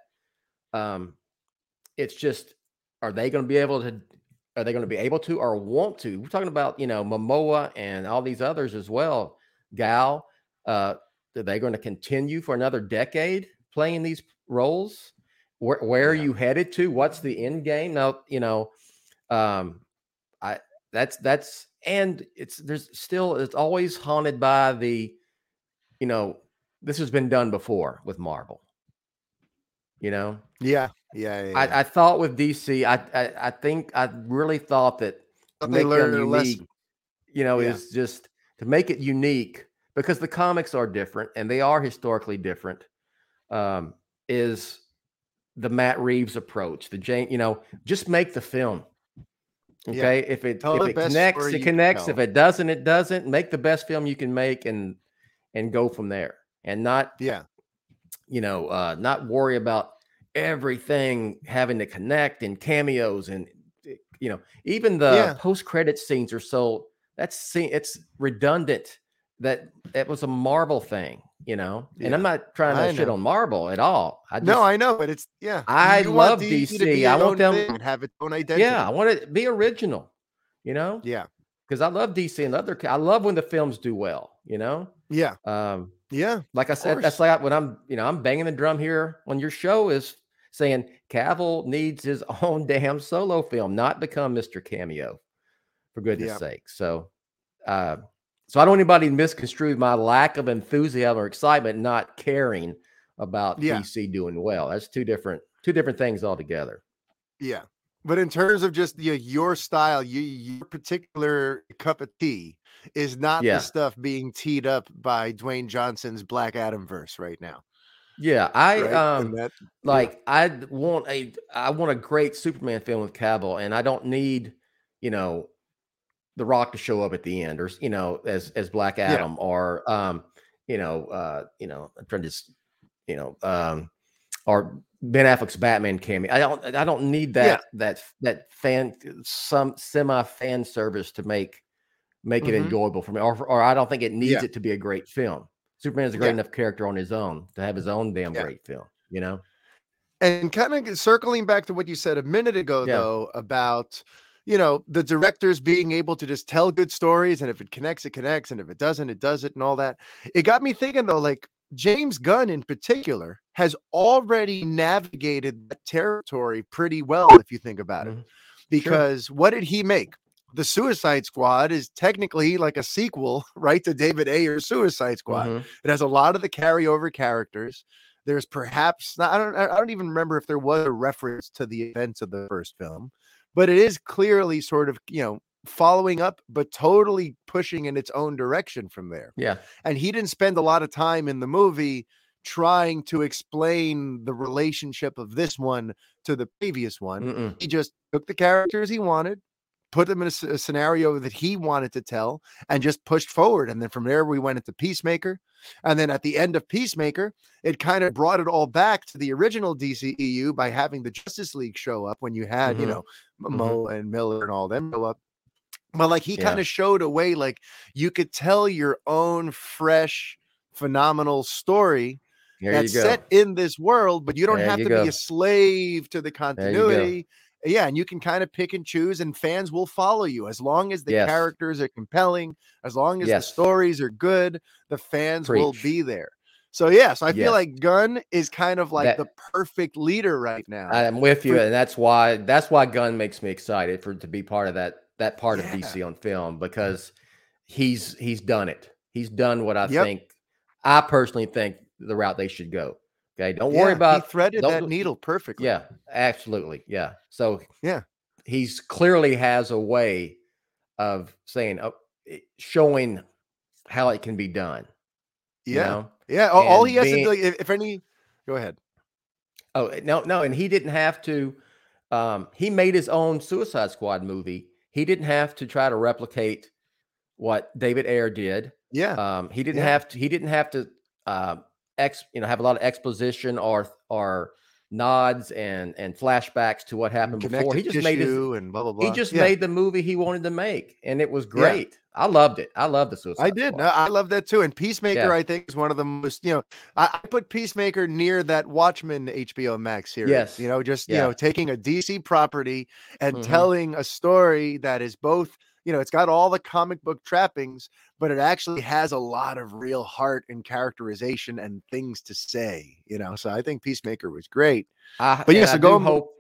um it's just are they going to be able to are they going to be able to or want to we're talking about you know momoa and all these others as well gal uh are they going to continue for another decade playing these roles where, where yeah. are you headed to what's the end game now you know um i that's that's and it's there's still it's always haunted by the you know this has been done before with Marvel. You know? Yeah. Yeah. yeah, I, I, thought with DC, I, I, I think I really thought that make them unique, you know, yeah. is just to make it unique because the comics are different and they are historically different. Um, is the Matt Reeves approach, the Jane, you know, just make the film. Okay. Yeah. If it Tell if it connects, it connects. If it doesn't, it doesn't. Make the best film you can make and and go from there and not yeah you know uh not worry about everything having to connect and cameos and you know even the yeah. post credit scenes are so that's see it's redundant that it was a marvel thing you know yeah. and i'm not trying to shit on marvel at all i just, no i know but it's yeah i you love dc, DC. i want them to have its own identity yeah i want it to be original you know yeah because i love dc and other i love when the films do well you know yeah um yeah. Like I said, that's like when I'm, you know, I'm banging the drum here on your show is saying Cavill needs his own damn solo film, not become Mr. Cameo, for goodness yeah. sake. So, uh, so I don't want anybody misconstrue my lack of enthusiasm or excitement, not caring about yeah. DC doing well. That's two different, two different things altogether. Yeah. But in terms of just your, your style, you, your particular cup of tea, is not yeah. the stuff being teed up by Dwayne Johnson's Black Adam verse right now. Yeah, I right? um that, like yeah. I want a I want a great Superman film with Cavill, and I don't need you know the Rock to show up at the end, or you know as as Black Adam, yeah. or um you know uh you know I'm trying to you know um or Ben Affleck's Batman cameo. I don't I don't need that yeah. that that fan some semi fan service to make make it mm-hmm. enjoyable for me, or, or I don't think it needs yeah. it to be a great film. Superman is a great yeah. enough character on his own to have his own damn great film, you know. And kind of circling back to what you said a minute ago, though, about you know the directors being able to just tell good stories, and if it connects, it connects, and if it doesn't, it doesn't, and all that. It got me thinking though, like James Gunn in particular has already navigated that territory pretty well, if you think about it. Mm-hmm. Because sure. what did he make? the Suicide Squad is technically like a sequel, right, to David Ayer's Suicide Squad. Mm-hmm. It has a lot of the carryover characters. There's perhaps I don't I don't even remember if there was a reference to the events of the first film, but it is clearly sort of you know following up, but totally pushing in its own direction from there. Yeah, and he didn't spend a lot of time in the movie trying to explain the relationship of this one to the previous one. Mm-mm. He just took the characters he wanted, put them in a, a, scenario that he wanted to tell and just pushed forward. And then from there, we went into Peacemaker. And then at the end of Peacemaker, it kind of brought it all back to the original DCEU by having the Justice League show up when you had, mm-hmm. you know, Mo mm-hmm. and Miller and all them show up. But like he yeah. kind of showed a way, like you could tell your own fresh, phenomenal story that's set in this world, but you don't there have to go. be a slave to the continuity yeah, and you can kind of pick and choose, and fans will follow you as long as the Yes. characters are compelling, as long as Yes. the stories are good, the fans will be there. So yes, I Yes. feel like Gunn is kind of like That- the perfect leader right now. I'm with you, For- and that's why that's why Gunn makes me excited for to be part of that that part of DC on film because he's he's done it. He's done what I Yep. think I personally think the route they should go. Okay, don't worry about he threaded don't that needle perfectly. Yeah, absolutely. Yeah. So Yeah. he's clearly has a way of saying, it- showing how it can be done. yeah, know? yeah. All, all he has being- to do, if, if any, go ahead. Oh no, no, and he didn't have to. Um, he made his own Suicide Squad movie. He didn't have to try to replicate what David Ayer did. Yeah, Um, he didn't Yeah. have to. He didn't have to. Uh, ex, you know, have a lot of exposition or or nods and and flashbacks to what happened before. He just made his. and blah blah blah. He just Yeah. made the movie he wanted to make, and it was great. I loved it. I loved the Suicide. I did. No, I love that too. And Peacemaker, Yeah. I think, is one of the most, you know, I, I put Peacemaker near that Watchmen HBO Max series. Yes. You know, just, you know, taking a DC property and Mhm. telling a story that is both, you know, it's got all the comic book trappings, but it actually has a lot of real heart and characterization and things to say, you know. So I think Peacemaker was great. I, But yeah, so I go hope.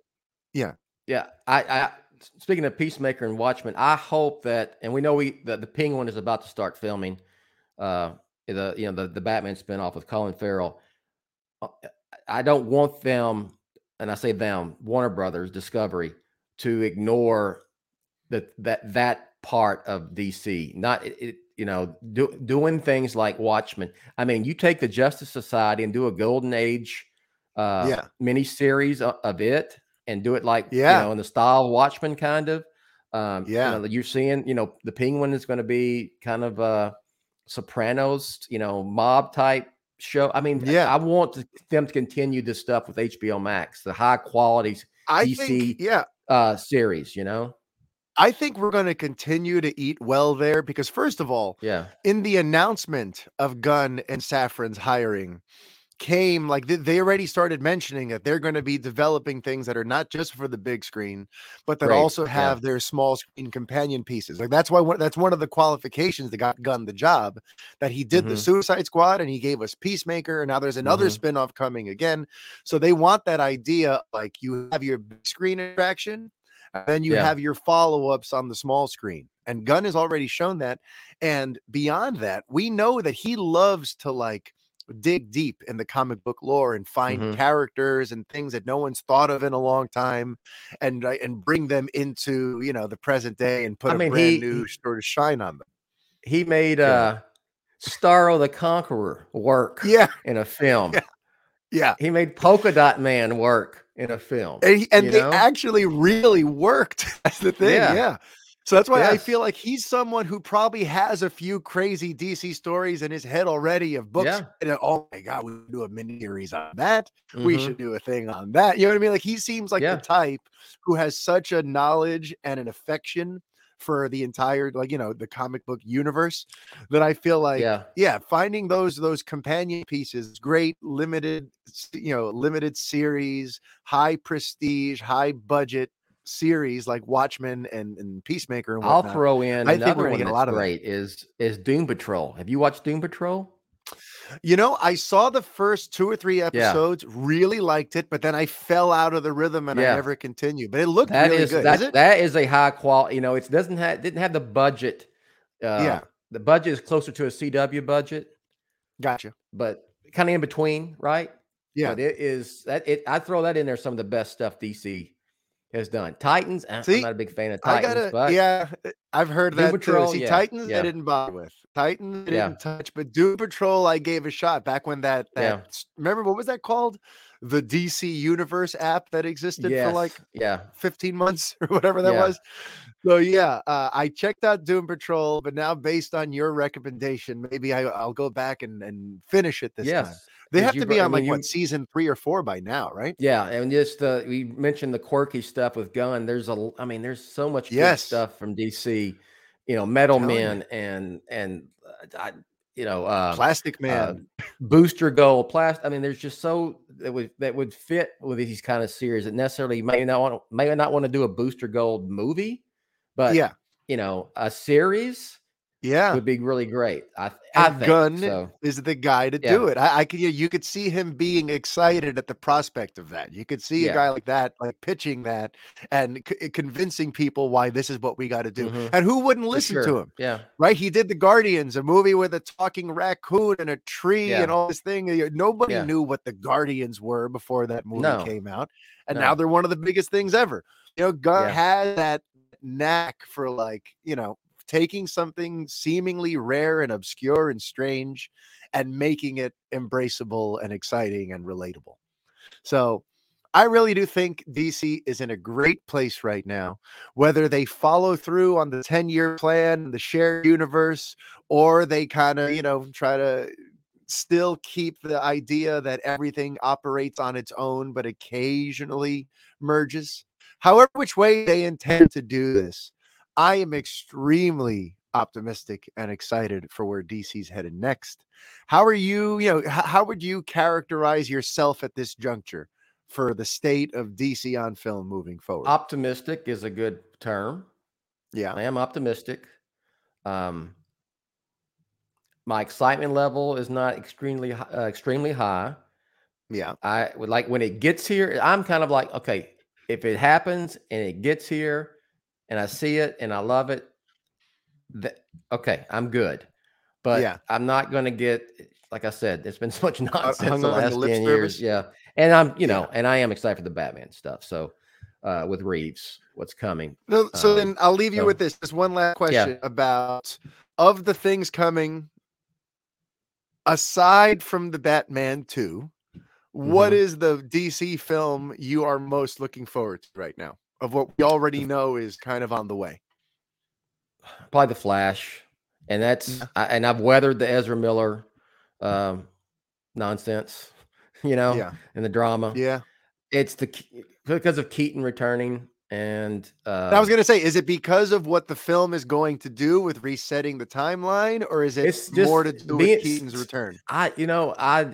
Yeah. yeah. I, I speaking of Peacemaker and Watchmen, I hope that, and we know we that the Penguin is about to start filming, uh, the you know the the Batman spinoff with Colin Farrell. Uh, I don't want them, and I say them, Warner Brothers, Discovery, to ignore that that that part of DC. Not it, it you know do, doing things like Watchmen. I mean, you take the Justice Society and do a Golden Age uh Yeah. mini series of, of it and do it like Yeah. you know in the style of Watchmen kind of. Um, you Yeah. know, you're seeing, you know, the Penguin is going to be kind of uh Sopranos, you know, mob type show. I mean, Yeah. I want to, them to continue this stuff with HBO Max, the high quality I DC think, yeah, uh series, you know? I think we're going to continue to eat well there because, first of all, Yeah. in the announcement of Gunn and Safran's hiring came like th- they already started mentioning that they're going to be developing things that are not just for the big screen but that Great, also yeah. have their small screen companion pieces like that's why one, that's one of the qualifications that got Gunn the job that he did the Mhm. Suicide Squad and he gave us Peacemaker and now there's another Mhm. spin-off coming again so they want that idea like you have your big screen attraction and then you Yeah. have your follow-ups on the small screen and gunn has already shown that and beyond that we know that he loves to like dig deep in the comic book lore and find Mhm. characters and things that no one's thought of in a long time and uh, and bring them into you know the present day and put I a mean, brand he- new sort of shine on them He made Yeah. uh Starro the Conqueror work yeah in a film. Yeah. Yeah He made Polka Dot Man work in a film. and, he- and they know? actually really worked that's the thing yeah, Yeah. so that's why i feel like he's someone who probably has a few crazy dc stories in his head already of books Yeah. and, oh my god we should do a mini series on that we Mhm. should do a thing on that. You know what I mean? Like he seems like Yeah. the type who has such a knowledge and an affection for the entire like you know the comic book universe that I feel like yeah, yeah. finding those those companion pieces, great limited you know limited series, high prestige, high budget series like Watchmen and, and Peacemaker and I'll throw in I think we're gonna one get a lot of that. great is is Doom Patrol. Have you watched Doom Patrol? You know, I saw the first two or three episodes, really liked it, but then I fell out of the rhythm and I never continued. But it looked That really is good. that, is it? that is a high quality. You know, it doesn't have didn't have the budget. Uh, Yeah. the budget is closer to a CW budget, Gotcha. but kind of in between, right? Yeah. But it is that it. I throw that in there. Some of the best stuff DC has done. Titans. See, I'm not a big fan of I Titans, gotta, but yeah, uh, I've heard Doom that Patrol, too. See, yeah, Titans, yeah. I didn't bother with. Titans, I Yeah. didn't touch, but Doom Patrol, I gave a shot back when that. that Yeah. Remember what was that called? The DC Universe app that existed yes, for like yeah, 15 months or whatever that was. So yeah, uh, I checked out Doom Patrol, but now based on your recommendation, maybe I, I'll go back and, and finish it this time. They have to be I on mean, like what you- season three or four by now, right? Yeah, and just uh, we mentioned the quirky stuff with Gunn. There's a, I mean, there's so much good Yes. stuff from DC. You know, Metal Telling you. Men and and uh, I, you know, uh, Plastic Man, uh, Booster Gold, plastic. I mean, there's just so that would that would fit with these kind of series that necessarily may not want may not want to do a Booster Gold movie, but yeah, you know, a series yeah, would be really great. I, I think Gunn so. is the guy to Yeah. do it. I, I could, you could see him being excited at the prospect of that. You could see Yeah. a guy like that, like pitching that and c- convincing people why this is what we got to do. Mhm. And who wouldn't listen sure. to him? Yeah, right? He did the Guardians, a movie with a talking raccoon and a tree Yeah. and all this thing. Nobody Yeah. knew what the Guardians were before that movie No. came out, and No. now they're one of the biggest things ever. You know, Yeah. has that knack for like you know taking something seemingly rare and obscure and strange and making it embraceable and exciting and relatable. So. I really do think DC is in a great place right now whether they follow through on the 10 year plan, the shared universe, or they kind of, you know, try to still keep the idea that everything operates on its own, but occasionally merges. However, which way they intend to do this, I am extremely optimistic and excited for where DC's headed next. How are you, you know, how would you characterize yourself at this juncture for the state of DC on film moving forward? optimistic is a good term. yeah. I am optimistic. Um, my excitement level is not extremely uh, extremely high. Yeah. I would like when it gets here. I'm kind of like, okay, if it happens and it gets here, and I see it and I love it, okay, I'm good. But Yeah. I'm not going to get, like I said, it's been so much nonsense the last ten service? years. Yeah, and I'm, you know, Yeah. and I am excited for the Batman stuff. So uh, with Reeves, what's coming? No, so Um, then I'll leave you so- with this. Just one last question about of the things coming aside from the Batman 2, what Mhm. is the DC film you are most looking forward to right now? Of what we already know is kind of on the way. Probably the Flash, and that's Yeah. I, and I've weathered the Ezra Miller um, nonsense, you know, Yeah. and the drama. Yeah. It's the because of Keaton returning, and uh, I was going to say, is it because of what the film is going to do with resetting the timeline, or is it more to do with Keaton's return? I you know I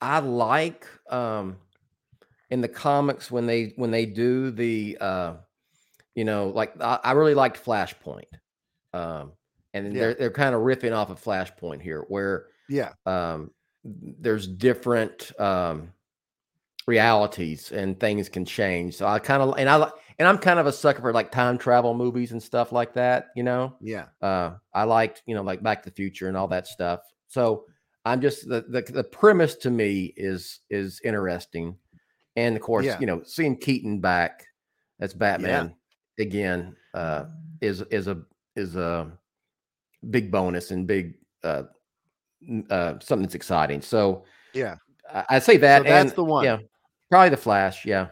I like um in the comics when they when they do the uh you know like I, I really liked Flashpoint um and Yeah. they're they're kind of riffing off of Flashpoint here where Yeah. um there's different um realities and things can change so I kind of and I like and I'm kind of a sucker for like time travel movies and stuff like that you know Yeah. uh, I liked, you know, like Back to the Future and all that stuff. So I'm just the the, the premise to me is is interesting, and of course, Yeah. you know, seeing Keaton back as Batman again uh, is is a is a big bonus and big uh, uh, something that's exciting. So Yeah. I, I say that, So that's and the one. yeah, probably the Flash. Yeah,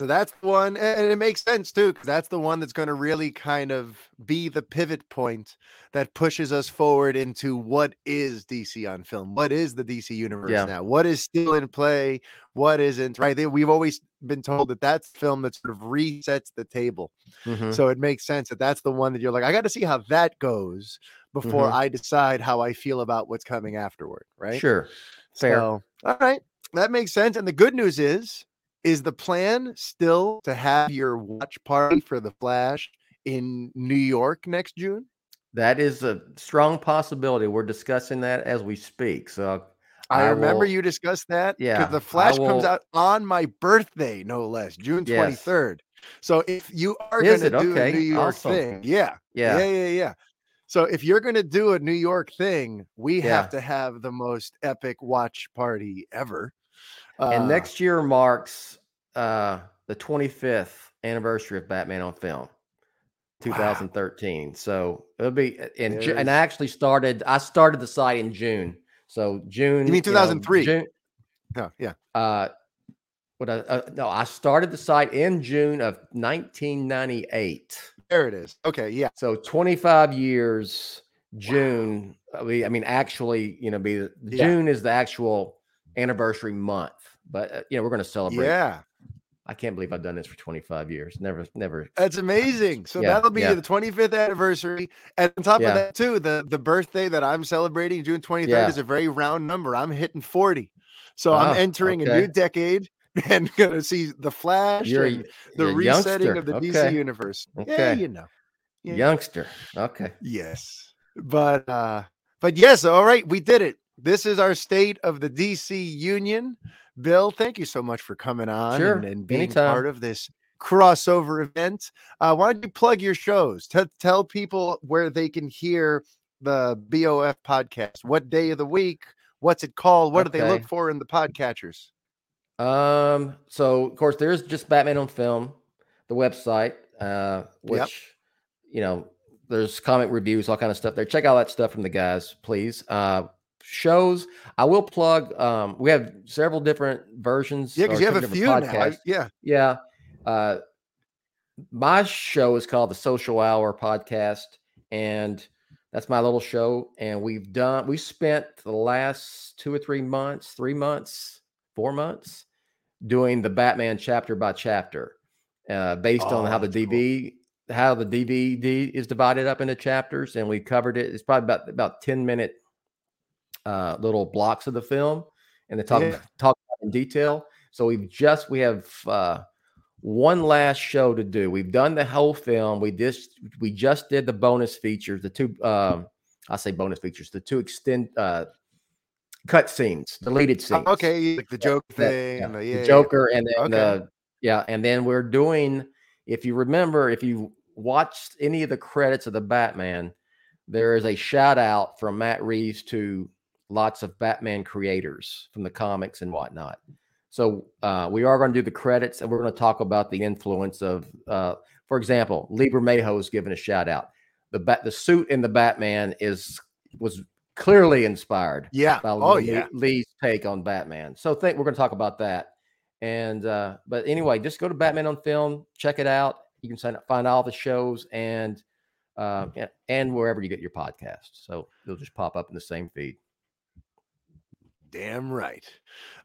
So that's the one, and it makes sense too, because that's the one that's going to really kind of be the pivot point that pushes us forward into what is DC on film, what is the DC universe Yeah. now, what is still in play, what isn't. Right? We've always been told that that's film that sort of resets the table. Mhm. So it makes sense that that's the one that you're like, I got to see how that goes before Mhm. I decide how I feel about what's coming afterward. Right? sure, fair. So, all right, that makes sense. And the good news is, is the plan still to have your watch party for the Flash in New York next June? That is a strong possibility. We're discussing that as we speak. So I, I remember will- you discussed that. Yeah, the Flash comes out on my birthday, no less, June Yes. twenty third. So if you are going to do Okay, a New York awesome. thing, yeah, yeah, yeah, yeah, yeah. So if you're going to do a New York thing, we Yeah. have to have the most epic watch party ever. And Uh, next year marks uh, the 25th anniversary of Batman on film, 2013. So it'll be in Ju- and I actually started. I started the site in June. So June. You mean know, 2003? June. oh, yeah. Uh, what I, uh, no, I started the site in June of 1998. There it is. Okay, yeah. So 25 years, June. I mean, I mean, actually, you know, be the, Yeah. June is the actual anniversary month. But uh, you know, we're going to celebrate. Yeah. I can't believe I've done this for 25 years. Never, never. That's amazing. So yeah, that'll be yeah. the 25th anniversary. And on top yeah. of that, too, the, the birthday that I'm celebrating, June 23rd, is a very round number. I'm hitting 40. So I'm ah, entering okay. a new decade and going to see the Flash you're, and the resetting youngster. of the okay. DC universe. Okay. Yeah, you know. youngster. Okay. Yes. But uh but yes, all right, we did it. This is our state of the DC Union. Bill, thank you so much for coming on sure. and, and, being Anytime. part of this crossover event. Uh, why don't you plug your shows? T- tell people where they can hear the BOF podcast. What day of the week? What's it called? What okay. do they look for in the podcatchers? Um, so of course there's just Batman on film, the website, uh, which yep. you know, there's comic reviews, all kind of stuff there. Check out that stuff from the guys, please. Uh shows. I will plug. Um, we have several different versions. Yeah, because you have a few podcasts. now. yeah, yeah. Uh, my show is called the Social Hour Podcast, and that's my little show. And we've done. We spent the last two or three months, three months, four months, doing the Batman chapter by chapter, uh, based oh, on how the DV. Cool. How the DVD is divided up into chapters, and we covered it. It's probably about about ten minute uh, little blocks of the film and they talk yeah. talk in detail. So we've just we have uh, one last show to do. We've done the whole film. We just we just did the bonus features, the two um, I say bonus features, the two extend uh, cut scenes, deleted oh, scenes. okay, like the joke yeah, thing, yeah, the, yeah, the Joker, and then okay. the yeah, and then we're doing. If you remember, if you watched any of the credits of the Batman, there is a shout out from Matt Reeves to lots of Batman creators from the comics and whatnot. So uh, we are going to do the credits, and we're going to talk about the influence of, uh, for example, Lee Bermejo is given a shout out. The bat, the suit in the Batman is was clearly inspired. Yeah. By oh Lee, yeah. Lee's take on Batman. So think we're going to talk about that. And uh, but anyway, just go to Batman on Film, check it out. You can sign up, find all the shows and uh, and wherever you get your podcast. So they'll just pop up in the same feed. Damn right.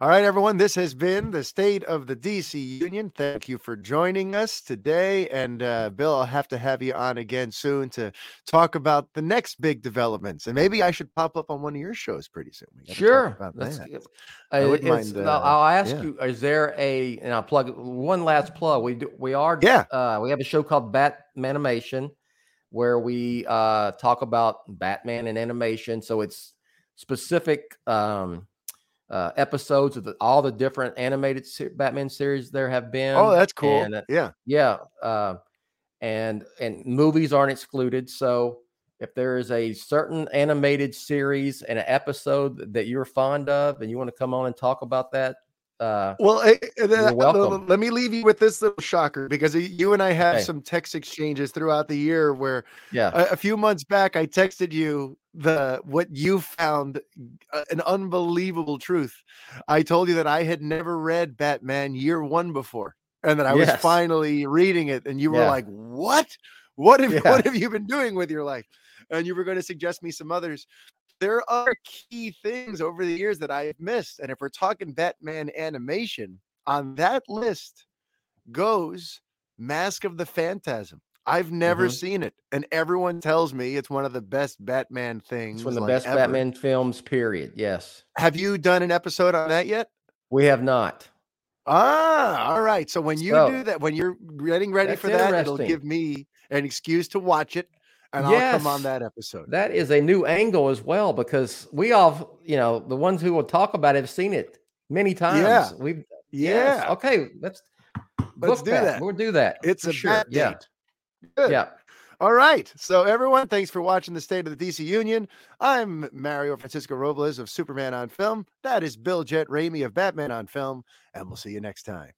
All right, everyone. This has been the State of the DC Union. Thank you for joining us today. And uh, Bill, I'll have to have you on again soon to talk about the next big developments. And maybe I should pop up on one of your shows pretty soon. Sure. About that. I would mind, uh, I'll ask yeah. you: Is there a? And I'll plug one last plug. We do. We are. Yeah. Uh, we have a show called Batman Animation, where we uh, talk about Batman and animation. So it's specific. Um, uh, episodes of the, all the different animated se- Batman series there have been. Oh, that's cool. And, uh, yeah, yeah, uh, and and movies aren't excluded. So if there is a certain animated series and an episode that you're fond of, and you want to come on and talk about that, uh, well, uh, welcome. let me leave you with this little shocker because you and I have some text exchanges throughout the year where, yeah, a, a, few months back I texted you the what you found uh, an unbelievable truth. I told you that I had never read Batman Year One before, and that I yes. was finally reading it, and you were yeah. like, "What? What have yeah. what have you been doing with your life?" And you were going to suggest me some others there are key things over the years that I have missed. And if we're talking Batman animation, on that list goes Mask of the Phantasm. I've never mm-hmm. seen it, and everyone tells me it's one of the best Batman things. It's one of the like best ever. Batman films, period. Yes. Have you done an episode on that yet? We have not. Ah, all right. So when you so, do that, when you're getting ready for that, it'll give me an excuse to watch it and yes, I'll come on that episode. That is a new angle as well because we all, you know, the ones who will talk about it have seen it many times. Yeah, we've yeah. Yes. Okay, let's let's do that. that. We'll do that. It's a sure. Yeah. Good. Yeah. All right. So, everyone, thanks for watching the State of the DC Union. I'm Mario Francisco Robles of Superman on Film. That is Bill Jett Ramey of Batman on Film. And we'll see you next time.